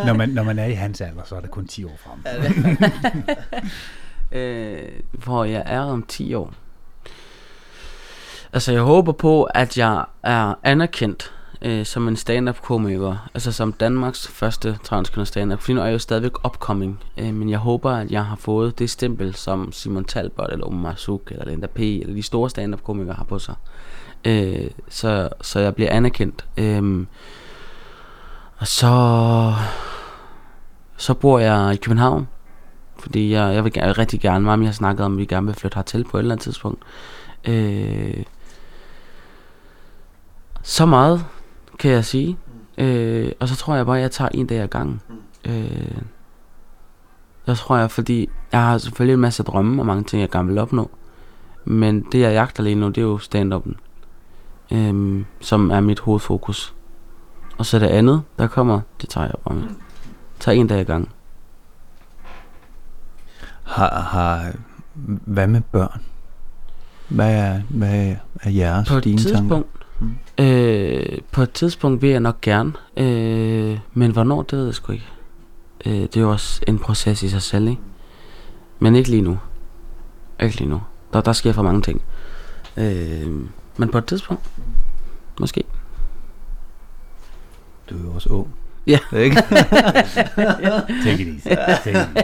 når, man, når man er i hans alder, så er det kun 10 år frem. øh, hvor jeg er om 10 år. Altså, jeg håber på, at jeg er anerkendt øh, som en stand-up komiker, altså som Danmarks første transkønnet stand-up, fordi nu er jeg jo stadigvæk upcoming, øh, men jeg håber, at jeg har fået det stempel, som Simon Talbot, eller Omar Suk, eller Linda P., eller de store stand-up komikere har på sig. Øh, så, så jeg bliver anerkendt. Øh, og så, så bor jeg i København, fordi jeg, jeg vil jeg rigtig gerne, meget jeg har snakket om, at vi gerne vil flytte hertil på et eller andet tidspunkt. Øh, så meget kan jeg sige. Øh, og så tror jeg bare, at jeg tager en dag ad gangen. Øh, jeg tror jeg, fordi jeg har selvfølgelig en masse drømme og mange ting, jeg gerne vil opnå. Men det, jeg jagter lige nu, det er jo stand-up'en. Øh, som er mit hovedfokus. Og så det andet, der kommer, det tager jeg bare med. Tag en dag ad gangen. Har, har, hvad med børn? Hvad er, hvad er jeres, På et tidspunkt, tanker? Øh, på et tidspunkt vil jeg nok gerne, øh, men hvornår, det ved jeg sgu ikke. Øh, det er jo også en proces i sig selv, ikke? Men ikke lige nu. Ikke lige nu. Der, der sker for mange ting. Øh, men på et tidspunkt, måske. Du er jo også ung. Ja. Ikke? Take it easy. Take it easy.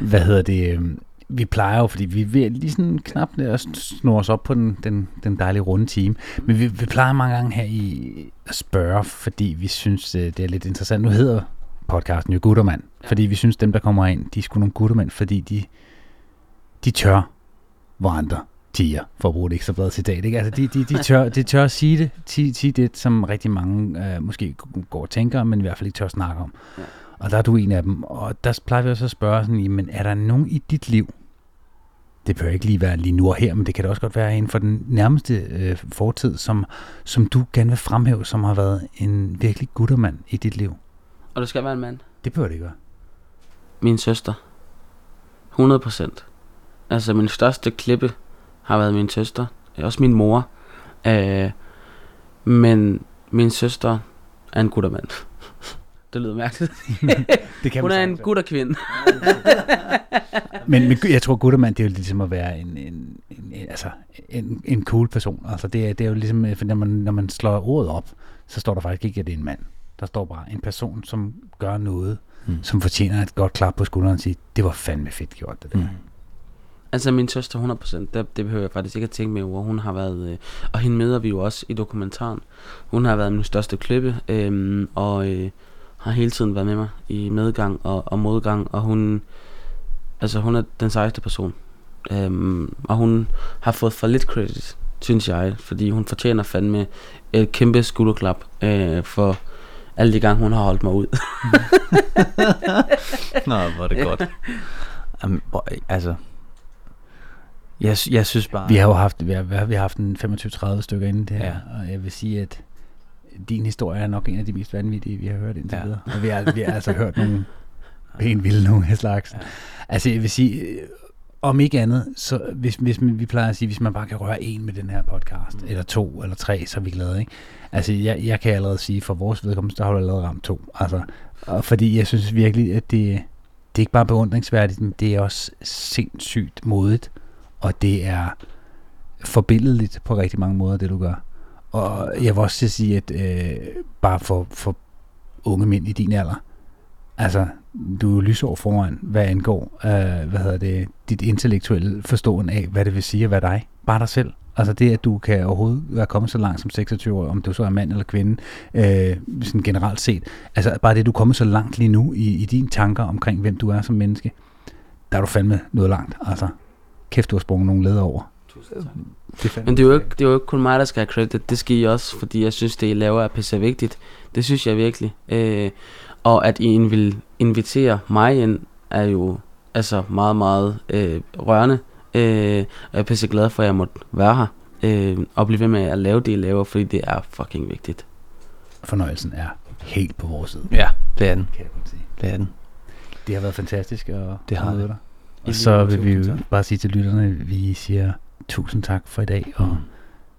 Hvad hedder det? Vi plejer jo, fordi vi er at lige sådan knap at snurre os op på den, den, den dejlige runde time. Men vi, vi plejer mange gange her i at spørge, fordi vi synes, øh, det er lidt interessant. Nu hedder podcasten jo Guttermand, fordi vi synes, dem, der kommer ind, de er sgu nogle guttermænd, fordi de, de tør, hvor andre tiger, for at bruge det ekstra bladet citat. Ikke? Altså, de, de, de, tør, de tør at sige det, sige, sige det, som rigtig mange øh, måske går og tænker, men i hvert fald ikke tør snakke om. Ja. Og der er du en af dem. Og der plejer vi også at spørge sådan, jamen, er der nogen i dit liv, det bør ikke lige være lige nu og her, men det kan da også godt være inden for den nærmeste øh, fortid, som, som du gerne vil fremhæve, som har været en virkelig guttermand i dit liv. Og det skal være en mand. Det bør det ikke være. Min søster. 100 procent. Altså, min største klippe har været min søster. Også min mor. Øh, men min søster er en guttermand. Det lyder mærkeligt. Det kan Hun er en gutterkvinde. Men, men jeg tror, Guttermand, det er jo ligesom at være en, en, en, en, altså, en, en cool person. Altså, det, er, det er jo ligesom, øh, for når man, når man slår ordet op, så står der faktisk ikke, at det er en mand. Der står bare en person, som gør noget, Mm. som fortjener et godt klap på skulderen og sige, det var fandme fedt gjort, det der. Mm. Altså min søster 100%, det, det behøver jeg faktisk ikke at tænke mere over. Hun har været, øh, og hende møder vi jo også i dokumentaren. Hun har været min største klippe, øh, og øh, har hele tiden været med mig i medgang og, og modgang. Og hun, altså hun er den sejeste person. Øh, og hun har fået for lidt credit, synes jeg. Fordi hun fortjener fandme et kæmpe skulderklap øh, for alle de gange, hun har holdt mig ud. Nå, hvor er det godt. Jamen, altså, jeg, jeg synes bare... Vi har jo haft, vi har, vi har, haft en 25-30 stykker inden det her, ja. og jeg vil sige, at din historie er nok en af de mest vanvittige, vi har hørt indtil Ja. videre. Og vi har, vi har altså hørt nogle pænt vilde nogle af slags. Ja. Altså jeg vil sige, øh, om ikke andet, så hvis, hvis vi plejer at sige, hvis man bare kan røre en med den her podcast, mm. eller to, eller tre, så er vi glade, ikke? Altså jeg, jeg kan allerede sige, for vores vedkommende, der har du allerede ramt to. Altså, og fordi jeg synes virkelig, at det, det er ikke bare beundringsværdigt, men det er også sindssygt modigt, og det er forbilledeligt på rigtig mange måder, det du gør. Og jeg vil også at sige, at øh, bare for, for unge mænd i din alder, altså, du er jo lysår foran, hvad angår, øh, hvad hedder det, dit intellektuelle forståen af, hvad det vil sige at være dig. Bare dig selv. Altså det, at du kan overhovedet være kommet så langt som 26 år, om du så er mand eller kvinde, øh, sådan generelt set. Altså bare det, du er kommet så langt lige nu i, i dine tanker omkring, hvem du er som menneske, der er du fandme noget langt. Altså, kæft, du har sprunget nogle leder over. Men det er, jo ikke, det er jo ikke kun mig, der skal have credit. Det skal I også, fordi jeg synes, det I laver er pisse vigtigt. Det synes jeg virkelig. Øh, og at I vil invitere mig ind, er jo altså meget, meget øh, rørende. Øh, og jeg er pisse glad for, at jeg måtte være her. Øh, og blive ved med at lave det, I laver, fordi det er fucking vigtigt. Fornøjelsen er helt på vores side, Ja, det er den. kan jeg godt sige. Det er den. Det har været fantastisk at, Det har møde det. dig. Og så vil vi jo bare sige til lytterne, at vi siger tusind tak for i dag. Og Mm.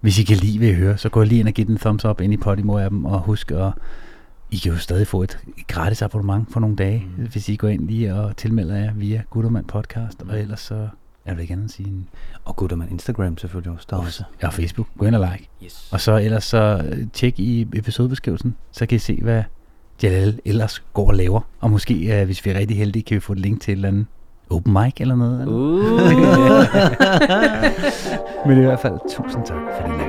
hvis I kan lide, hvad I hører, så gå lige ind og giv den en thumbs up ind i Podimo-appen. Og husk at I kan jo stadig få et gratis abonnement for nogle dage, Mm. hvis I går ind lige og tilmelder jer via Guttermand Podcast. Og ellers så er der ikke andet sige end Og Gutterman Instagram selvfølgelig også. Der er også. ja, Facebook. Gå ind og like. Yes. Og så ellers så øh, tjek i episodebeskrivelsen, så kan I se, hvad Jalal ellers går og laver. Og måske, øh, hvis vi er rigtig heldige, kan vi få et link til et eller andet open mic eller noget. Uh. Men i hvert fald, tusind tak for her.